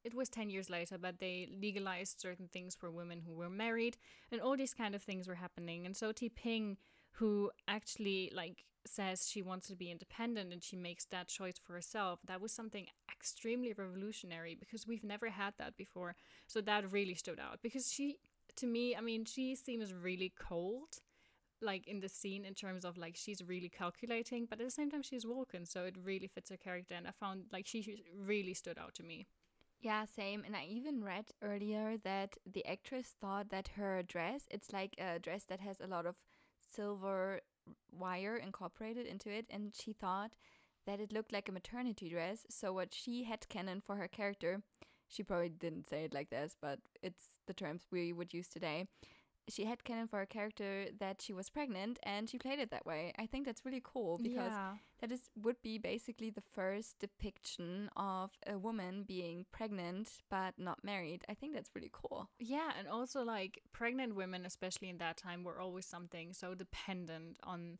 it was 10 years later, but they legalized certain things for women who were married, and all these kind of things were happening. And so T'Pring, who actually like says she wants to be independent and she makes that choice for herself, that was something extremely revolutionary because we've never had that before. So that really stood out because she, to me, I mean, she seems really cold like in the scene in terms of like she's really calculating but at the same time she's walking, so it really fits her character and I found like she really stood out to me Yeah, same. And I even read earlier that the actress thought that her dress, it's like a dress that has a lot of silver wire incorporated into it, and she thought that it looked like a maternity dress. So what she had canon for her character, she probably didn't say it like this, but it's the terms we would use today. She had canon for a character that she was pregnant, and she played it that way. I think that's really cool because yeah that is would be basically the first depiction of a woman being pregnant but not married. I think that's really cool. yeah and also like pregnant women especially in that time were always something so dependent on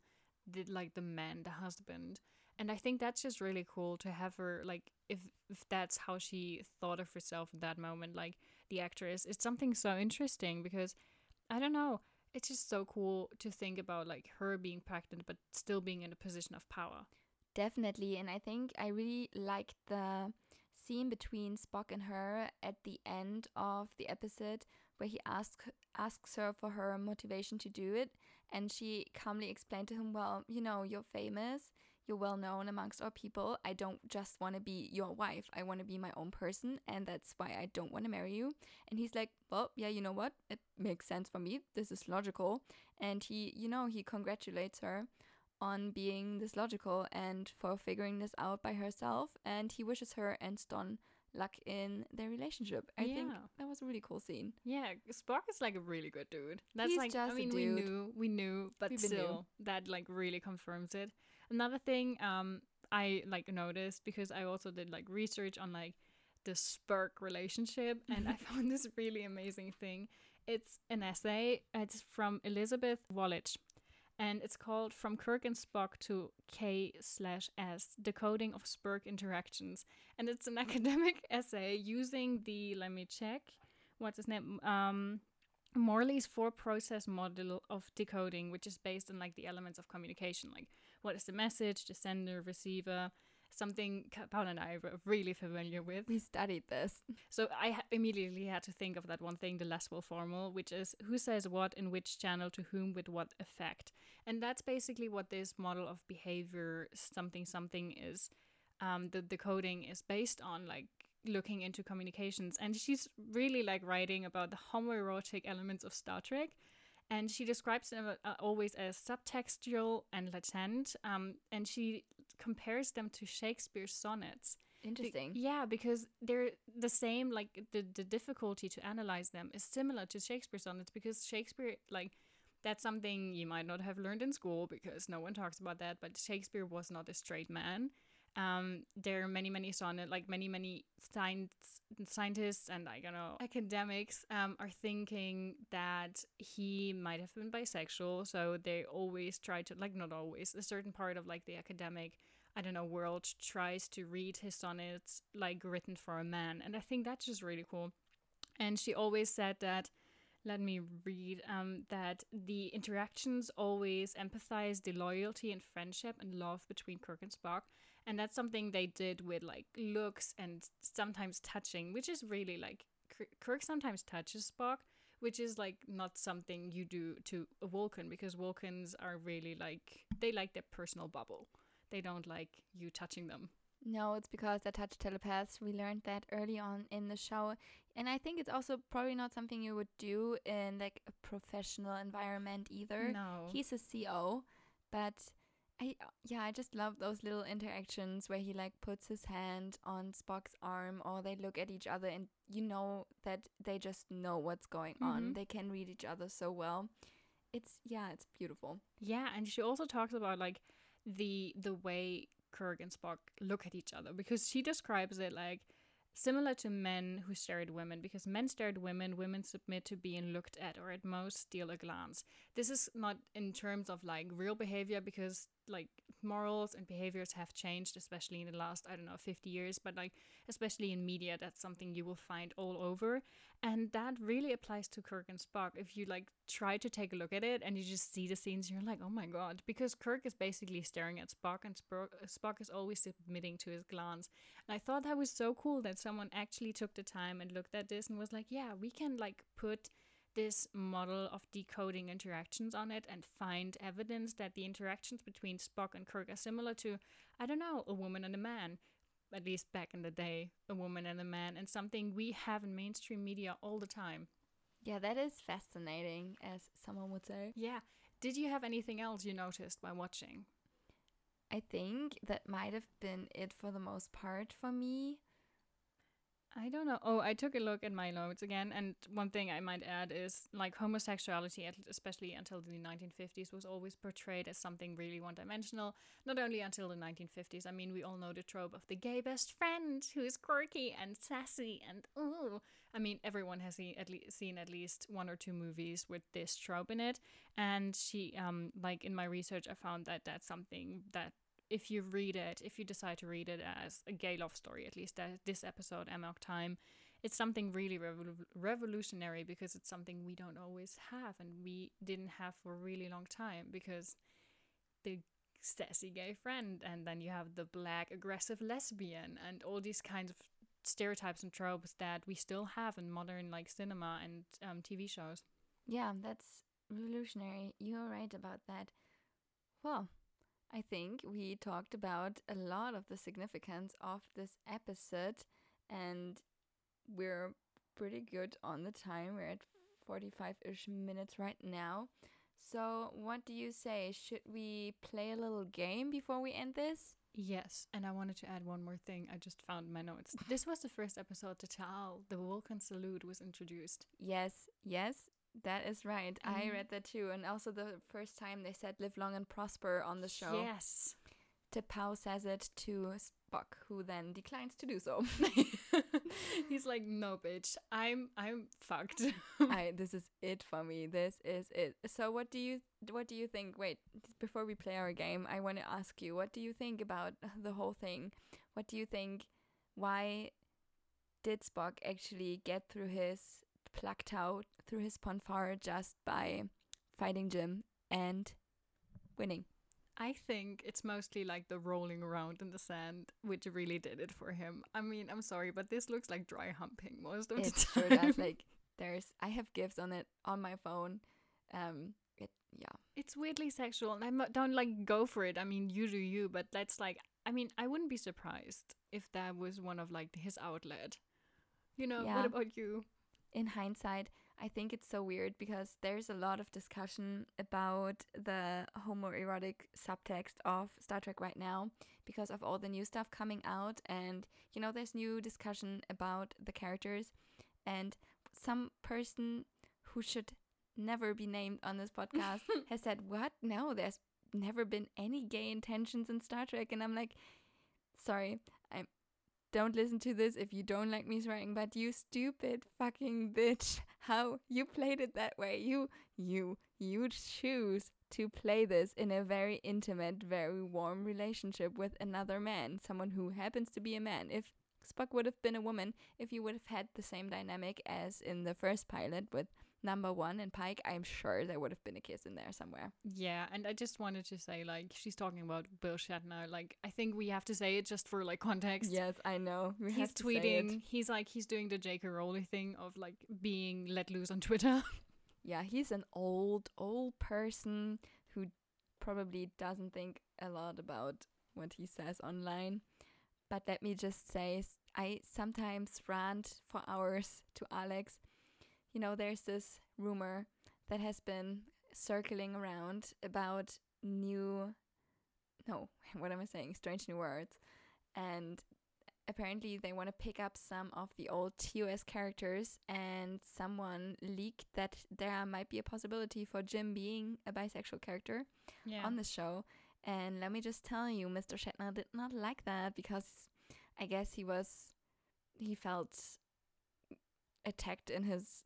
the like the man the husband and I think that's just really cool to have her like if if that's how she thought of herself in that moment like the actress it's something so interesting because I don't know. It's just so cool to think about like her being pregnant but still being in a position of power. Definitely, and I think I really liked the scene between Spock and her at the end of the episode where he asks asks her for her motivation to do it and she calmly explained to him, "Well, you know, you're famous, you're well known amongst our people. I don't just want to be your wife. I want to be my own person, and that's why I don't want to marry you." And he's like, "Well, yeah, you know what? It makes sense for me. This is logical." And he, you know, he congratulates her on being this logical and for figuring this out by herself. And he wishes her and Stonn luck in their relationship. I think that was a really cool scene. Yeah, Spock is like a really good dude. That's He's like I mean we knew we knew, but We been knew. still that like really confirms it. Another thing um I like noticed because I also did like research on like the Spock relationship and I *laughs* found this really amazing thing. It's an essay. It's from Elizabeth Wallach. And it's called From Kirk and Spock to K slash S Decoding of Spock Interactions. And it's an *laughs* academic essay using the, let me check, what's his name? Um, Morley's four process model of decoding, which is based on like the elements of communication, like what is the message, the sender, receiver, something Paul and I are really familiar with. We studied this. So I ha- immediately had to think of that one thing, the Lasswell formula, which is who says what in which channel to whom with what effect. And that's basically what this model of behavior something something is. Um, the decoding is based on like looking into communications, and she's really like writing about the homoerotic elements of Star Trek. And she describes them uh, always as subtextual and latent, um, and she compares them to Shakespeare's sonnets. Be- Interesting. yeah, because they're the same. Like the the difficulty to analyze them is similar to Shakespeare's sonnets because Shakespeare like that's something you might not have learned in school because no one talks about that. But Shakespeare was not a straight man. Um, there are many many sonnet like many many science scientists and I don't know academics um are thinking that he might have been bisexual. So they always try to like not always a certain part of like the academic I don't know, world tries to read his sonnets like written for a man. And I think that's just really cool. And she always said that, let me read, um, that the interactions always empathize the loyalty and friendship and love between Kirk and Spock. And that's something they did with like looks and sometimes touching, which is really like Kirk sometimes touches Spock, which is like not something you do to a Vulcan because Vulcans are really like, they like their personal bubble they don't like you touching them. No, it's because they're touch telepaths. We learned that early on in the show. And I think it's also probably not something you would do in like a professional environment either. No. He's a CO, but I yeah, I just love those little interactions where he like puts his hand on Spock's arm or they look at each other and you know that they just know what's going on. Mhm. They can read each other so well. It's yeah, it's beautiful. yeah, and she also talks about like the the way Kirk and Spock look at each other because she describes it like similar to men who stare at women because men stare at women, women submit to being looked at or at most steal a glance. This is not in terms of like real behavior because like morals and behaviors have changed especially in the last I don't know 50 years but like especially in media that's something you will find all over. And that really applies to Kirk and Spock. If you like try to take a look at it and you just see the scenes you're like oh my god because Kirk is basically staring at Spock and Spock, Spock is always submitting to his glance. And I thought that was so cool that someone actually took the time and looked at this and was like yeah we can like put this model of decoding interactions on it and find evidence that the interactions between Spock and Kirk are similar to, I don't know, a woman and a man. At least back in the day, a woman and a man, and something we have in mainstream media all the time. Yeah, that is fascinating, as someone would say. Yeah. Did you have anything else you noticed by watching? I think that might have been it for the most part for me. I don't know. Oh, I took a look at my notes again, and one thing I might add is like homosexuality, especially until the 1950s, was always portrayed as something really one dimensional. Not only until the 1950s. I mean, we all know the trope of the gay best friend who is quirky and sassy and ooh. I mean, everyone has seen at, le- seen at least one or two movies with this trope in it. And she, um, like in my research, I found that that's something that if you read it, if you decide to read it as a gay love story, at least that this episode, Amok Time, it's something really revol- revolutionary because it's something we don't always have and we didn't have for a really long time because the sassy gay friend, and then you have the black aggressive lesbian, and all these kinds of stereotypes and tropes that we still have in modern like cinema and um, TV shows. Yeah, that's revolutionary. You're right about that. Well, I think we talked about a lot of the significance of this episode, and we're pretty good on the time. We're at 45 ish minutes right now. So, what do you say? Should we play a little game before we end this? Yes, and I wanted to add one more thing. I just found my notes. this was the first episode to tell the Vulcan salute was introduced. Yes, yes, that is right. I Mhm. read that too. And also the first time they said live long and prosper on the show. Yes. T'Pau says it to Spock, who then declines to do so. *laughs* He's like, no, bitch, I'm I'm fucked. *laughs* I this is it for me. This is it. So what do you what do you think? Wait, before we play our game, I want to ask you, what do you think about the whole thing? What do you think why did Spock actually get through his plak tow through his pon farr just by fighting Jim and winning? I think it's mostly like the rolling around in the sand, which really did it for him. I mean, I'm sorry, but this looks like dry humping most of It the sure time. does. Like there's I have gifs on it on my phone. Um it yeah. it's weirdly sexual, and I don't like go for it. I mean, you do you, but that's like, I mean, I wouldn't be surprised if that was one of like his outlet. You know, Yeah. what about you? In hindsight, I think it's so weird because there's a lot of discussion about the homoerotic subtext of Star Trek right now because of all the new stuff coming out. And, you know, there's new discussion about the characters. And some person who should never be named on this podcast *laughs* has said, What? No, there's never been any gay intentions in Star Trek. And I'm like, Sorry, don't listen to this if you don't like me swearing, but you stupid fucking bitch. *laughs* How you played it that way. You you you choose to play this in a very intimate, very warm relationship with another man, someone who happens to be a man. If Spock would have been a woman, if you would have had the same dynamic as in the first pilot with number one and Pike, I'm sure there would have been a kiss in there somewhere. Yeah, and I just wanted to say, like, she's talking about Bill Shatner. Like, I think we have to say it just for like context. Yes, I know. We he's have to say it. tweeting. He's like he's doing the J.K. Rowling thing of like being let loose on Twitter. *laughs* yeah, he's an old, old person who probably doesn't think a lot about what he says online. But let me just say, I sometimes rant for hours to Alex. You know, there's this rumor that has been circling around about new. No, *laughs* what am I saying? Strange New Worlds. And apparently they want to pick up some of the old TOS characters and someone leaked that there might be a possibility for Jim being a bisexual character yeah. on the show. And let me just tell you, Mr. Shatner did not like that because I guess he was he felt attacked in his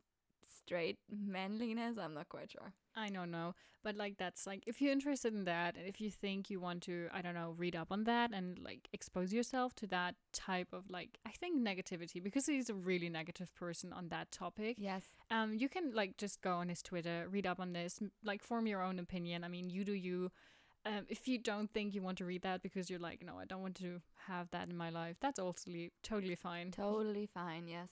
straight manliness. I'm not quite sure. I don't know, but like that's like if you're interested in that, and if you think you want to, I don't know, read up on that and like expose yourself to that type of like I think negativity because he's a really negative person on that topic. Yes. Um, you can like just go on his Twitter, read up on this, like form your own opinion. I mean, you do you. Um, if you don't think you want to read that because you're like, no, I don't want to have that in my life, that's also totally fine. Totally fine, yes.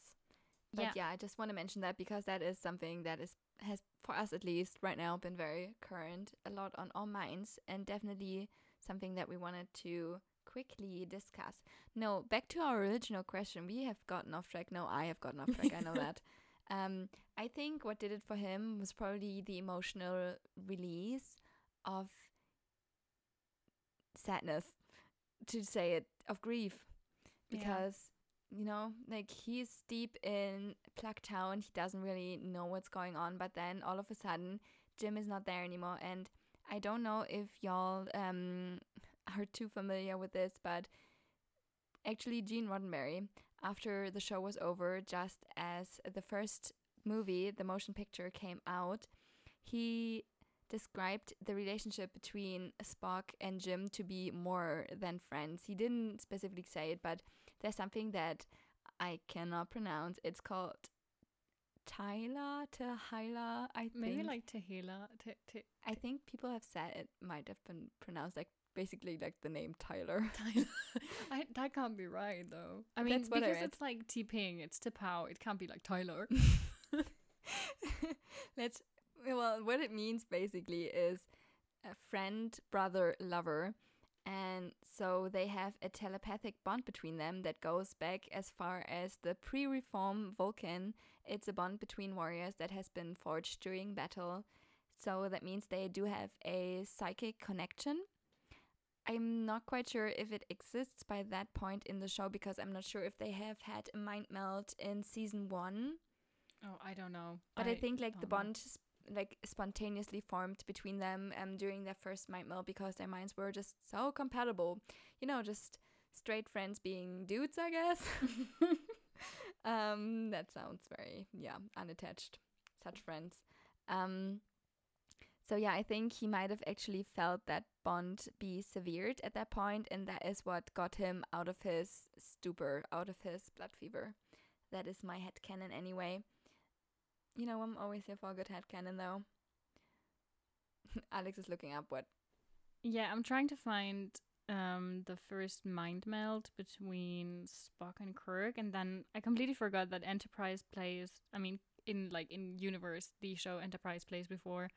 But Yeah. yeah, I just want to mention that because that is something that is has for us at least right now been very current, a lot on our minds, and definitely something that we wanted to quickly discuss. No, back to our original question. We have gotten off track. No, I have gotten off track. I know *laughs* that. Um, I think what did it for him was probably the emotional release of sadness, to say it, of grief, because you know, like he's deep in plak tow. He doesn't really know what's going on, but then all of a sudden, Jim is not there anymore. And I don't know if y'all um *laughs* are too familiar with this, but actually, Gene Roddenberry, after the show was over, just as the first movie, the motion picture, came out, he described the relationship between Spock and Jim to be more than friends. He didn't specifically say it, but there's something that I cannot pronounce. It's called Tyler, Tahila. I Maybe think. like Tehila. Te- te- I think people have said it might have been pronounced like basically like the name Tyler. *laughs* Tyler. *laughs* I, that can't be right though. I mean, That's I because it's like T'Pring, it's T'Pau. It can't be like Tyler. *laughs* Let's well, what it means basically is a friend, brother, lover. And so they have a telepathic bond between them that goes back as far as the pre reform Vulcan. It's a bond between warriors that has been forged during battle. So that means they do have a psychic connection. I'm not quite sure if it exists by that point in the show because I'm not sure if they have had a mind meld in season one. oh, I don't know. But I, think like the don't know. Like spontaneously formed between them um during their first mind meld because their minds were just so compatible. You know, just straight friends being dudes, I guess. *laughs* um that sounds very yeah, unattached. Such friends. Um so yeah, I think he might have actually felt that bond be severed at that point and that is what got him out of his stupor, out of his blood fever. That is my head headcanon anyway. You know, I'm always here for a good headcanon though. *laughs* Alex is looking up what Yeah, I'm trying to find um the first mind meld between Spock and Kirk, and then I completely forgot that Enterprise plays. I mean, in like in universe, the show Enterprise plays before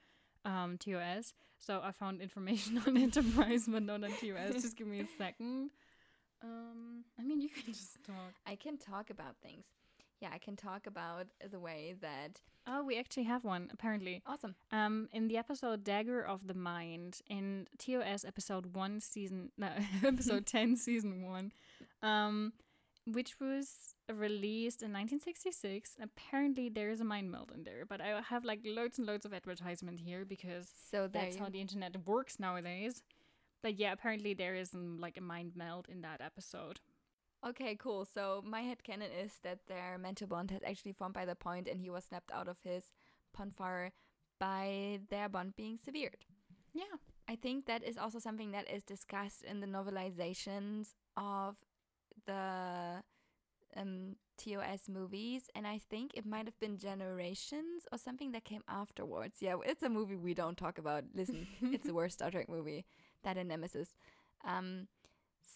um TOS. So I found information *laughs* on Enterprise, but not on TOS. Just give me a second. Um, I mean, you can just talk. I can talk about things. Yeah, I can talk about the way that Oh, we actually have one apparently. awesome. Um, in the episode Dagger of the Mind, in TOS episode one, season no, *laughs* episode *laughs* ten, season one, um, which was released in 1966. Apparently, there is a mind meld in there, but I have like loads and loads of advertisement here because So that's you- how the internet works nowadays. But yeah, apparently there is um, like a mind meld in that episode. Okay, cool. So my head headcanon is that their mental bond has actually formed by the point and he was snapped out of his pon farr by their bond being severed. Yeah. I think that is also something that is discussed in the novelizations of the um, TOS movies, and I think it might have been Generations or something that came afterwards. Yeah, it's a movie we don't talk about. Listen, it's the worst *laughs* Star Trek movie, that and Nemesis. Um,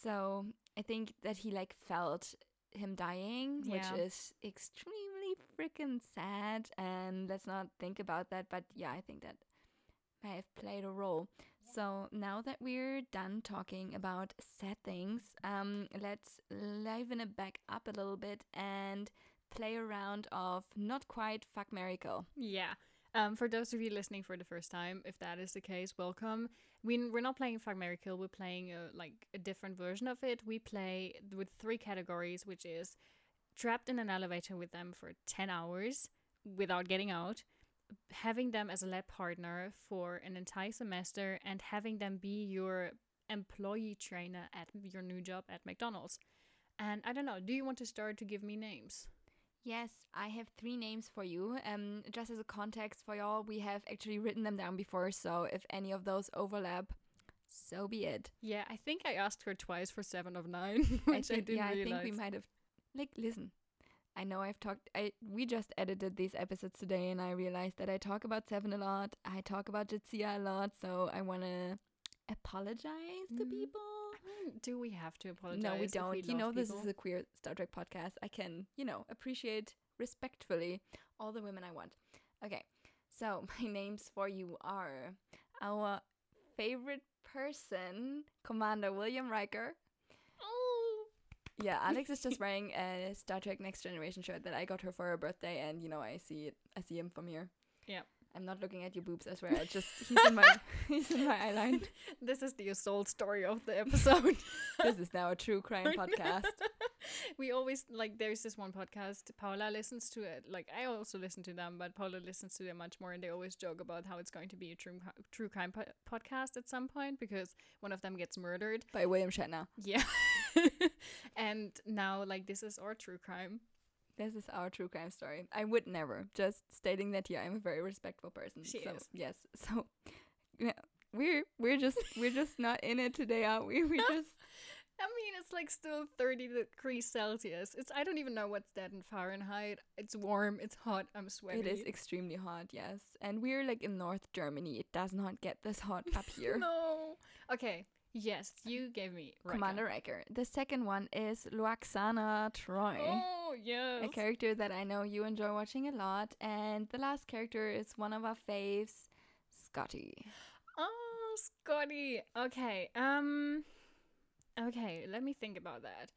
so I think that he like felt him dying, Yeah. which is extremely freaking sad. And let's not think about that. But yeah, I think that may have played a role. So now that we're done talking about sad things, um, let's liven it back up a little bit and play a round of not quite fuck miracle. Yeah. Um, for those of you listening for the first time, if that is the case, welcome. We we're not playing Fuck Mary Kill. We're playing a, like a different version of it. We play with three categories, which is trapped in an elevator with them for ten hours without getting out, having them as a lab partner for an entire semester, and having them be your employee trainer at your new job at McDonald's. And I don't know. Do you want to start to give me names? Yes, I have three names for you. Um, just as a context for y'all, we have actually written them down before, so if any of those overlap, so be it. Yeah, I think I asked her twice for seven of nine, *laughs* which I, think, didn't yeah, realize. I think we might have. Like, listen, I know I've talked. I we just edited these episodes today, and I realized that I talk about Seven a lot. I talk about Jadzia a lot, so I want to apologize to Mm, people. *laughs* Do we have to apologize? No, we don't. you love know, this is a queer Star Trek podcast. I can, you know, appreciate respectfully all the women I want. Okay, so *laughs* my names for you are our favorite person, Commander William Riker. Oh, Yeah, Alex is just *laughs* wearing a Star Trek Next Generation shirt that I got her for her birthday, and you know, I see it. I see him from here. Yeah. I'm not looking at your boobs. I swear. I just he's in my *laughs* *laughs* he's in my eyeline. this is the assault story of the episode. *laughs* This is now a true crime podcast. we always like. There's this one podcast. Paula listens to it. Like I also listen to them, but Paula listens to them much more, and they always joke about how it's going to be a true true crime po- podcast at some point because one of them gets murdered. By William Shatner. Yeah. and now, like, this is our true crime. This is our true crime story. I would never. Just stating that here, I'm a very respectful person. She so, is. Yes. *laughs* So yeah, we're we're just we're just not in it today, are we? We *laughs* just I mean, it's like still 30 degrees Celsius. It's I don't even know what's that in Fahrenheit. It's warm, it's hot, I'm sweaty. It is extremely hot, yes. And we're like in North Germany. It does not get this hot up *laughs* here. no. Okay. Yes, you gave me Riker. Commander Riker. The second one is Lwaxana Troi. Oh, yes. A character that I know you enjoy watching a lot. And the last character is one of our faves, Scotty. Oh, Scotty. Okay. Um Okay, let me think about that.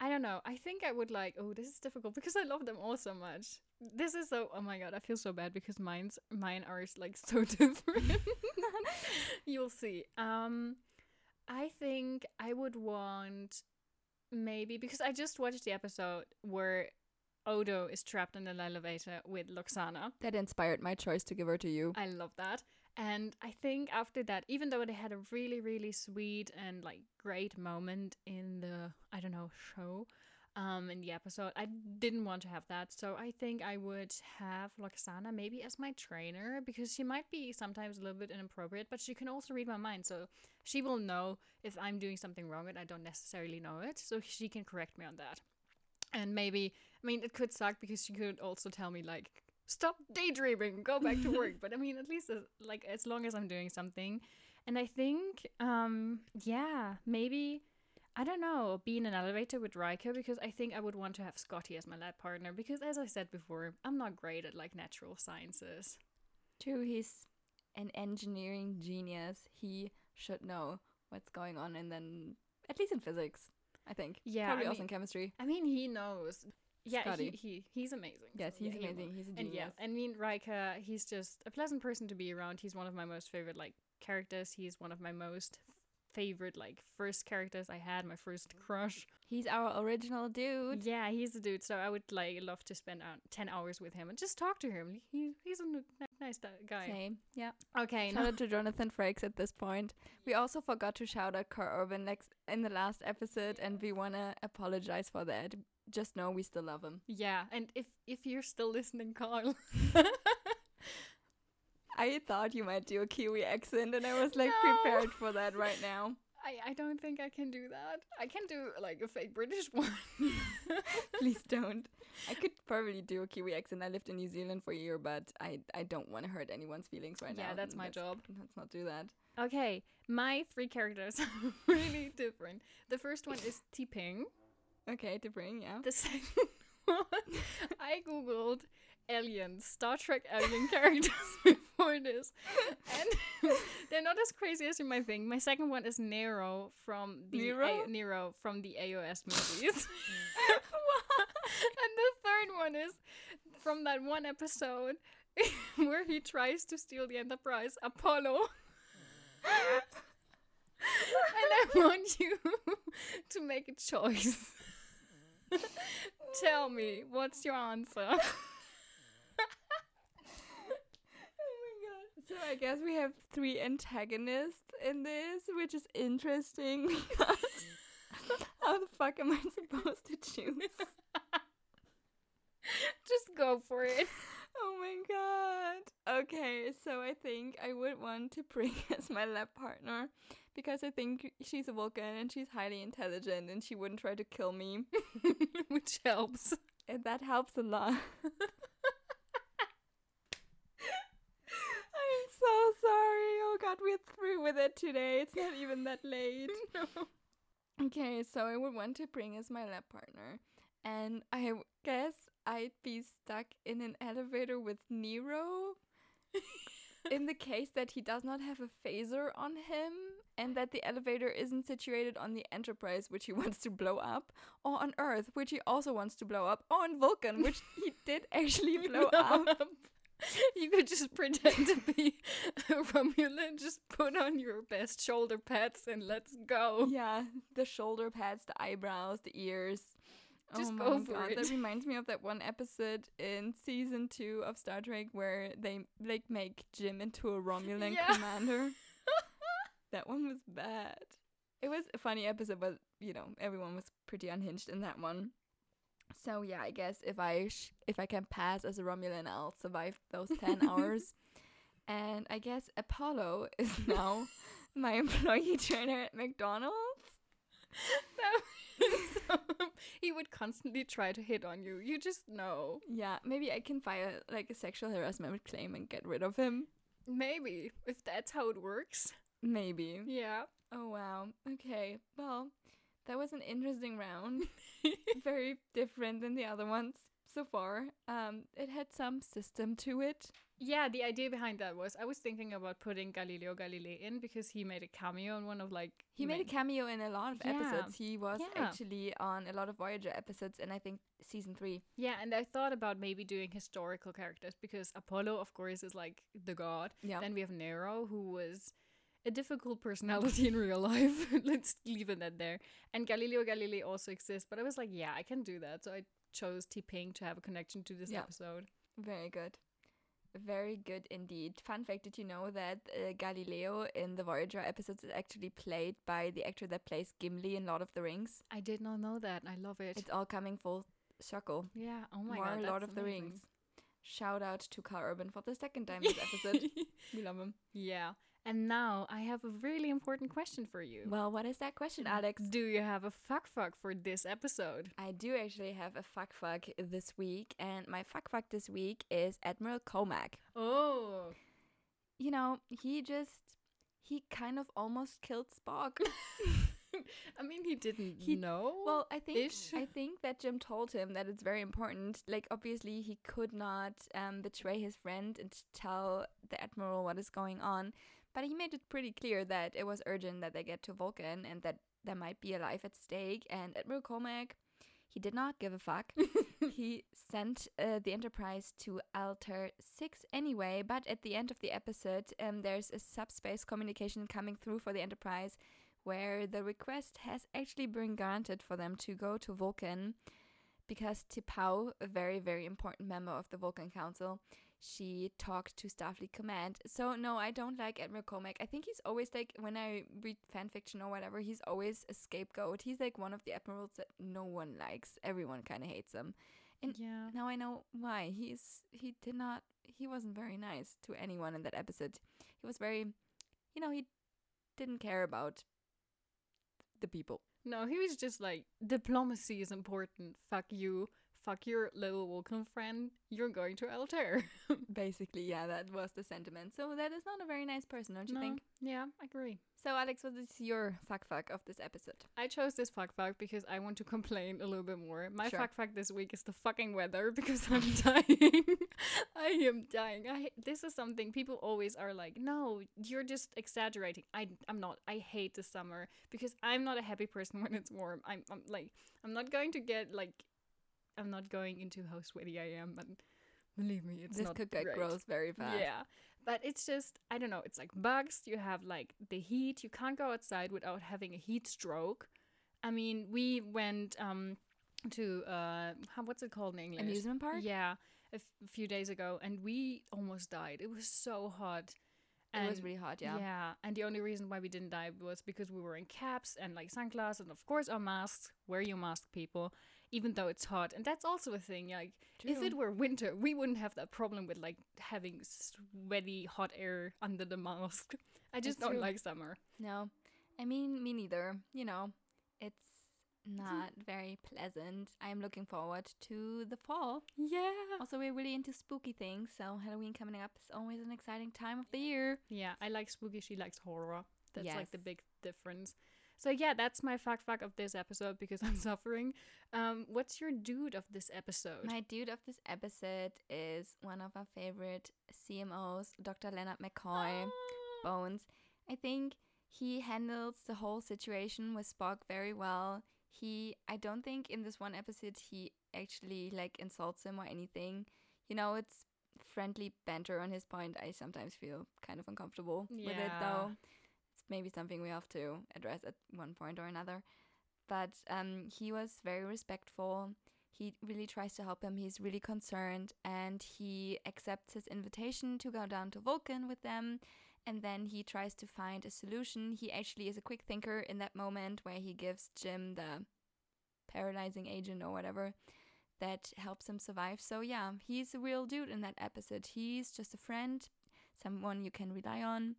I don't know. I think I would like oh, this is difficult *laughs* because I love them all so much. This is so oh my god, I feel so bad because mine's mine are like so *laughs* different. *laughs* You'll see. Um I think I would want maybe because I just watched the episode where Odo is trapped in an elevator with Lwaxana. That inspired my choice to give her to you. I love that. And I think after that, even though they had a really, really sweet and like great moment in the, I don't know, show, um, in the episode, I didn't want to have that. So I think I would have Lwaxana maybe as my trainer because she might be sometimes a little bit inappropriate, but she can also read my mind. So she will know if I'm doing something wrong and I don't necessarily know it. So she can correct me on that. And maybe, I mean, it could suck because she could also tell me, like, stop daydreaming, go back to work. *laughs* but I mean, at least, uh, like, as long as I'm doing something. And I think, um, yeah, maybe, I don't know, be in an elevator with Riker because I think I would want to have Scotty as my lab partner because, as I said before, I'm not great at, like, natural sciences. True, he's an engineering genius. He should know what's going on, and then, at least in physics, I think. Yeah, Probably I also mean- in chemistry. I mean, he knows. Yeah, he, Scotty. he he's amazing. Yes, he's yeah, he amazing. He's a genius. And yeah, I mean Riker, he's just a pleasant person to be around. He's one of my most favorite like characters. He's one of my most favorite like first characters I had, my first crush. He's our original dude. Yeah, he's a dude. So I would like love to spend uh, ten hours with him and just talk to him. He he's a n- nice guy. Same. Yeah. Okay, Shout now out to Jonathan Frakes at this point. We also forgot to shout out Karl Urban next in the last episode, and we wanna apologize for that. Just know we still love him. yeah, and if if you're still listening, Karl. *laughs* I thought you might do a Kiwi accent, and I was like No. prepared for that right now. *laughs* I, I don't think I can do that. I can do like a fake British one. *laughs* Please don't. I could probably do a Kiwi accent. I lived in New Zealand for a year, but I I don't want to hurt anyone's feelings right now. Yeah, that's mm, my let's- job. Let's not do that. Okay, my three characters are *laughs* really different. The first one is T'Pring. Okay, T'Pring yeah. The second one, I googled aliens, Star Trek alien *laughs* characters *laughs* before this, and *laughs* they're not as crazy as you might think. My second one is Nero from the Nero? A- Nero from the AOS movies, and the third one is from that one episode where he tries to steal the Enterprise, Apollo. and I want you to make a choice. Tell me, what's your answer? Oh my god. So I guess we have three antagonists in this, which is interesting *laughs* because how the fuck am I supposed to choose? *laughs* Just go for it. Oh my god. Okay, so I think I would want T'Pring *laughs* as my lab partner because I think she's a Vulcan and she's highly intelligent and she wouldn't try to kill me. Which helps. And that helps a lot. I'm so sorry. Oh god, we're through with it today. It's not even that *laughs* late. Okay, so I would want T'Pring as my lab partner. And I guess I'd be stuck in an elevator with Nero *laughs* in the case that he does not have a phaser on him and that the elevator isn't situated on the Enterprise, which he *laughs* wants to blow up, or on Earth, which he also wants to blow up, or on Vulcan, which he did actually blow up. *laughs* You could just pretend to be a *laughs* Romulan, just put on your best shoulder pads and let's go. Yeah, the shoulder pads, the eyebrows, the ears. Oh just oh go my for God, it. That reminds me of that one episode in season two of Star Trek where they like make Jim into a Romulan Yeah. commander. *laughs* that one was bad. It was a funny episode, but you know everyone was pretty unhinged in that one. So yeah, I guess if I sh- if I can pass as a Romulan, I'll survive those ten *laughs* hours. And I guess Apollo is now *laughs* my employee trainer at McDonald's. *laughs* so, he would constantly try to hit on you. You just know. Yeah, maybe I can file like a sexual harassment claim and get rid of him. Maybe if that's how it works. Maybe. Yeah. Oh wow. Okay. Well, that was an interesting round. *laughs* Very different than the other ones so far. Um, it had some system to it. Yeah, the idea behind that was I was thinking about putting Galileo Galilei in because he made a cameo in one of like He made a cameo in a lot of Yeah. episodes. He was Yeah. actually on a lot of Voyager episodes, and I think season three. Yeah, and I thought about maybe doing historical characters because Apollo, of course, is like the god. Yeah. Then we have Nero, who was a difficult personality in real life. *laughs* Let's leave it at there. And Galileo Galilei also exists, but I was like, yeah, I can do that. So I chose T'Pring to have a connection to this Yeah. episode. Very good. Very good indeed. Fun fact did you know that uh, Galileo in the Voyager episodes is actually played by the actor that plays Gimli in Lord of the Rings? I did not know that. I love it. It's all coming full circle. yeah. Oh my More god. Lord of the amazing. Rings. Shout out to Karl Urban for the second time this *laughs* episode. *laughs* we love him. yeah. And now I have a really important question for you. Well, what is that question, Alex? Do you have a fuck fuck for this episode? I do actually have a fuck fuck this week, and my fuck fuck this week is Admiral Komack. Oh. You know, he just he kind of almost killed Spock. *laughs* *laughs* I mean, he didn't He- know. well, I think Ish. I think that Jim told him that it's very important. Like obviously he could not um, betray his friend and tell the admiral what is going on, but he made it pretty clear that it was urgent that they get to Vulcan and that there might be a life at stake. And Admiral Komack, he did not give a fuck. *laughs* he sent uh, the Enterprise to Altair 6 anyway, but at the end of the episode, um, there's a subspace communication coming through for the Enterprise where the request has actually been granted for them to go to Vulcan because T'Pau, a very, very important member of the Vulcan Council, she talked to Starfleet Command. So, no, I don't like Admiral Komack. I think he's always like, when I read fan fiction or whatever, he's always a scapegoat. He's like one of the admirals that no one likes. Everyone kind of hates him. And yeah. now I know why. He's he did not he wasn't very nice to anyone in that episode. He was very you know, he didn't care about the people. No, he was just like, diplomacy is important. Fuck you. Fuck your little Vulcan friend. You're going to Altair. *laughs* Basically, yeah, that was the sentiment. So that is not a very nice person, don't you No, think? Yeah, I agree. So Alex, what is your fuck fuck of this episode? I chose this fuck fuck because I want to complain a little bit more. My Sure. fuck fuck this week is the fucking weather *laughs* because I'm *laughs* dying. I am dying. I this is something people always are like, "No, you're just exaggerating." I I'm not. I hate the summer because I'm not a happy person when it's warm. I'm I'm like I'm not going to get like I'm not going into how sweaty I am but believe me, it's not. this not could get great. gross very fast. Yeah. But it's just I don't know, it's like bugs, you have like the heat, you can't go outside without having a heat stroke. I mean, we went um to uh how, what's it called in English? Amusement park? Yeah, a, f- a few days ago and we almost died. It was so hot. And, It was really hot, yeah. Yeah, and the only reason why we didn't die was because we were in caps and like sunglasses and of course our masks. Wear your mask, people, even though it's hot. And that's also a thing. Like, if it were winter, we wouldn't have that problem with like having sweaty hot air under the mask. *laughs* I just That's don't true. like summer. No. I mean, me neither. You know, it's mm-hmm. not very pleasant. I am looking forward to the fall. Yeah. Also, we're really into spooky things, so Halloween coming up is always an exciting time of the year. Yeah, I like spooky. She likes horror. That's like the big difference. So yeah, that's my fuck fuck of this episode because *laughs* I'm suffering. Um, what's your dude of this episode? My dude of this episode is one of our favorite CMOs, Dr. Leonard McCoy, Bones. I think he handles the whole situation with Spock very well. He, I don't think in this one episode he actually like insults him or anything. You know, it's friendly banter on his point. I sometimes feel kind of uncomfortable with it though. Maybe something we have to address at one point or another. But um, he was very respectful. He really tries to help him. He's really concerned and he accepts his invitation to go down to Vulcan with them. And then he tries to find a solution. He actually is a quick thinker in that moment where he gives Jim the paralyzing agent or whatever that helps him survive. So, yeah, he's a real dude in that episode. He's just a friend, someone you can rely on.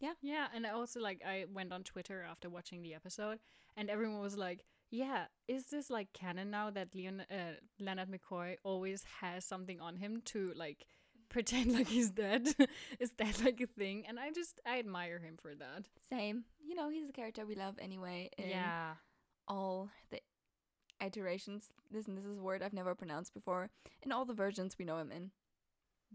Yeah. Yeah, and I also like I went on Twitter after watching the episode, and everyone was like, "Yeah, is this like canon now that Leon uh, Leonard McCoy always has something on him to like *laughs* pretend like he's dead? *laughs* is that like a thing?" And I just I admire him for that. Same. You know, he's a character we love anyway. Yeah, all the iterations. Listen, this is a word I've never pronounced before. In all the versions we know him in.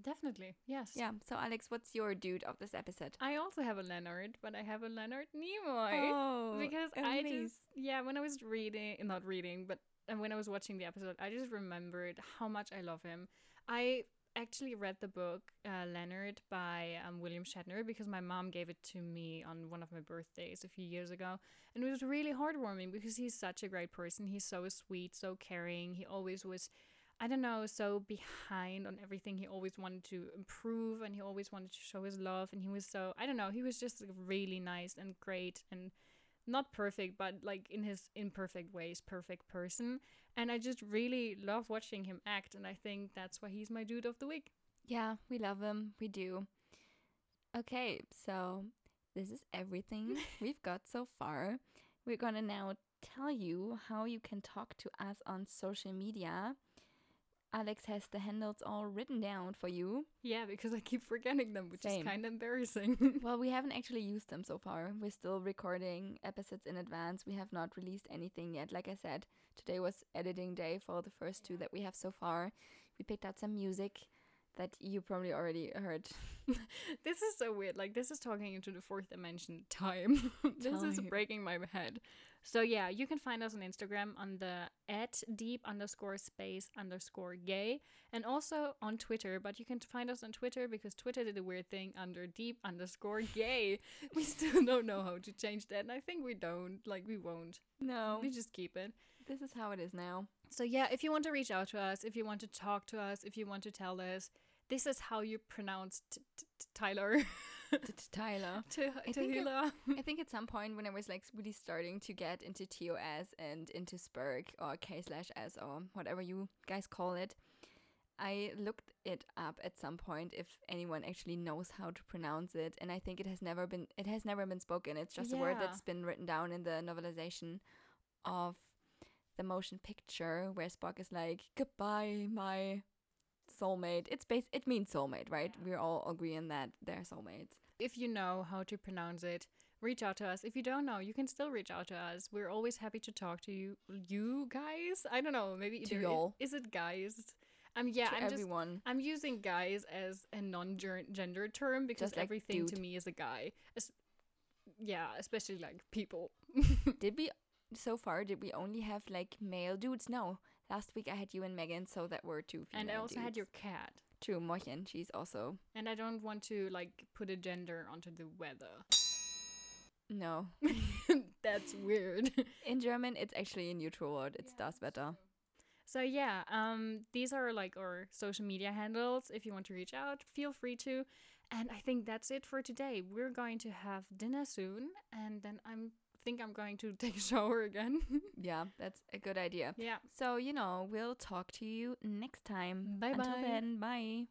Definitely. Yes. Yeah. So, Alex, what's your dude of this episode? I also have a Leonard, but I have a Leonard Nimoy. Oh, because I just yeah when I was reading not reading but uh, when I was watching the episode I just remembered how much I love him. I actually read the book uh, Leonard by um, William Shatner because my mom gave it to me on one of my birthdays a few years ago and it was really heartwarming because he's such a great person. He's so sweet, so caring. He always was I don't know, so behind on everything. He always wanted to improve and he always wanted to show his love. And he was so, I don't know, he was just really nice and great and not perfect, but like in his imperfect ways, perfect person. And I just really love watching him act. And I think that's why he's my dude of the week. Yeah, we love him. We do. Okay, so this is everything *laughs* we've got so far. We're going to now tell you how you can talk to us on social media. Alex has the handles all written down for you. Yeah, because I keep forgetting them, which Same. is kind of embarrassing. *laughs* Well, we haven't actually used them so far. We're still recording episodes in advance. We have not released anything yet. Like I said, today was editing day for the first two that we have so far. We picked out some music that you probably already heard. *laughs* this is so weird. Like this is talking into the fourth dimension time. *laughs* this is breaking my head. So yeah, you can find us on Instagram on the at deep underscore space underscore gay and also on Twitter. But you can find us on Twitter because Twitter did a weird thing under deep underscore gay. *laughs* we still don't know how to change that, and I think we don't. Like we won't. No, We just keep it. this is how it is now. So yeah, if you want to reach out to us, if you want to talk to us, if you want to tell us, this is how you pronounce t'hy'la. *laughs* *laughs* t'hy'la. I think. I *laughs* think at some point when I was like really starting to get into TOS and into Spirk or K slash S or whatever you guys call it, I looked it up at some point if anyone actually knows how to pronounce it, and I think it has never been it has never been spoken. It's just a word that's been written down in the novelization of the motion picture where Spock is like goodbye my soulmate. It's base it means soulmate, right? We're all agreeing that they're soulmates. if you know how to pronounce it, reach out to us. If you don't know, you can still reach out to us. We're always happy to talk to you, you guys. I don't know, maybe To y'all. Is it guys? Um, yeah, to I'm just everyone. I'm using guys as a non-gender term because like everything to me is a guy. Es- yeah, especially like people. *laughs* Did we so far did we only have like male dudes? No. Last week I had you and Megan, so that were two female and I also had your dudes. cat. True, Mochen, she's also And I don't want to like put a gender onto the weather. no. *laughs* That's weird. *laughs* In German it's actually a neutral word. It's das Wetter. So yeah, um, these are like our social media handles. If you want to reach out, feel free to. And I think that's it for today. We're going to have dinner soon, and then I'm think I'm going to *laughs* take a shower again. *laughs* Yeah, that's a good idea. yeah. So, you know, we'll talk to you next time. Bye Until bye. then, bye.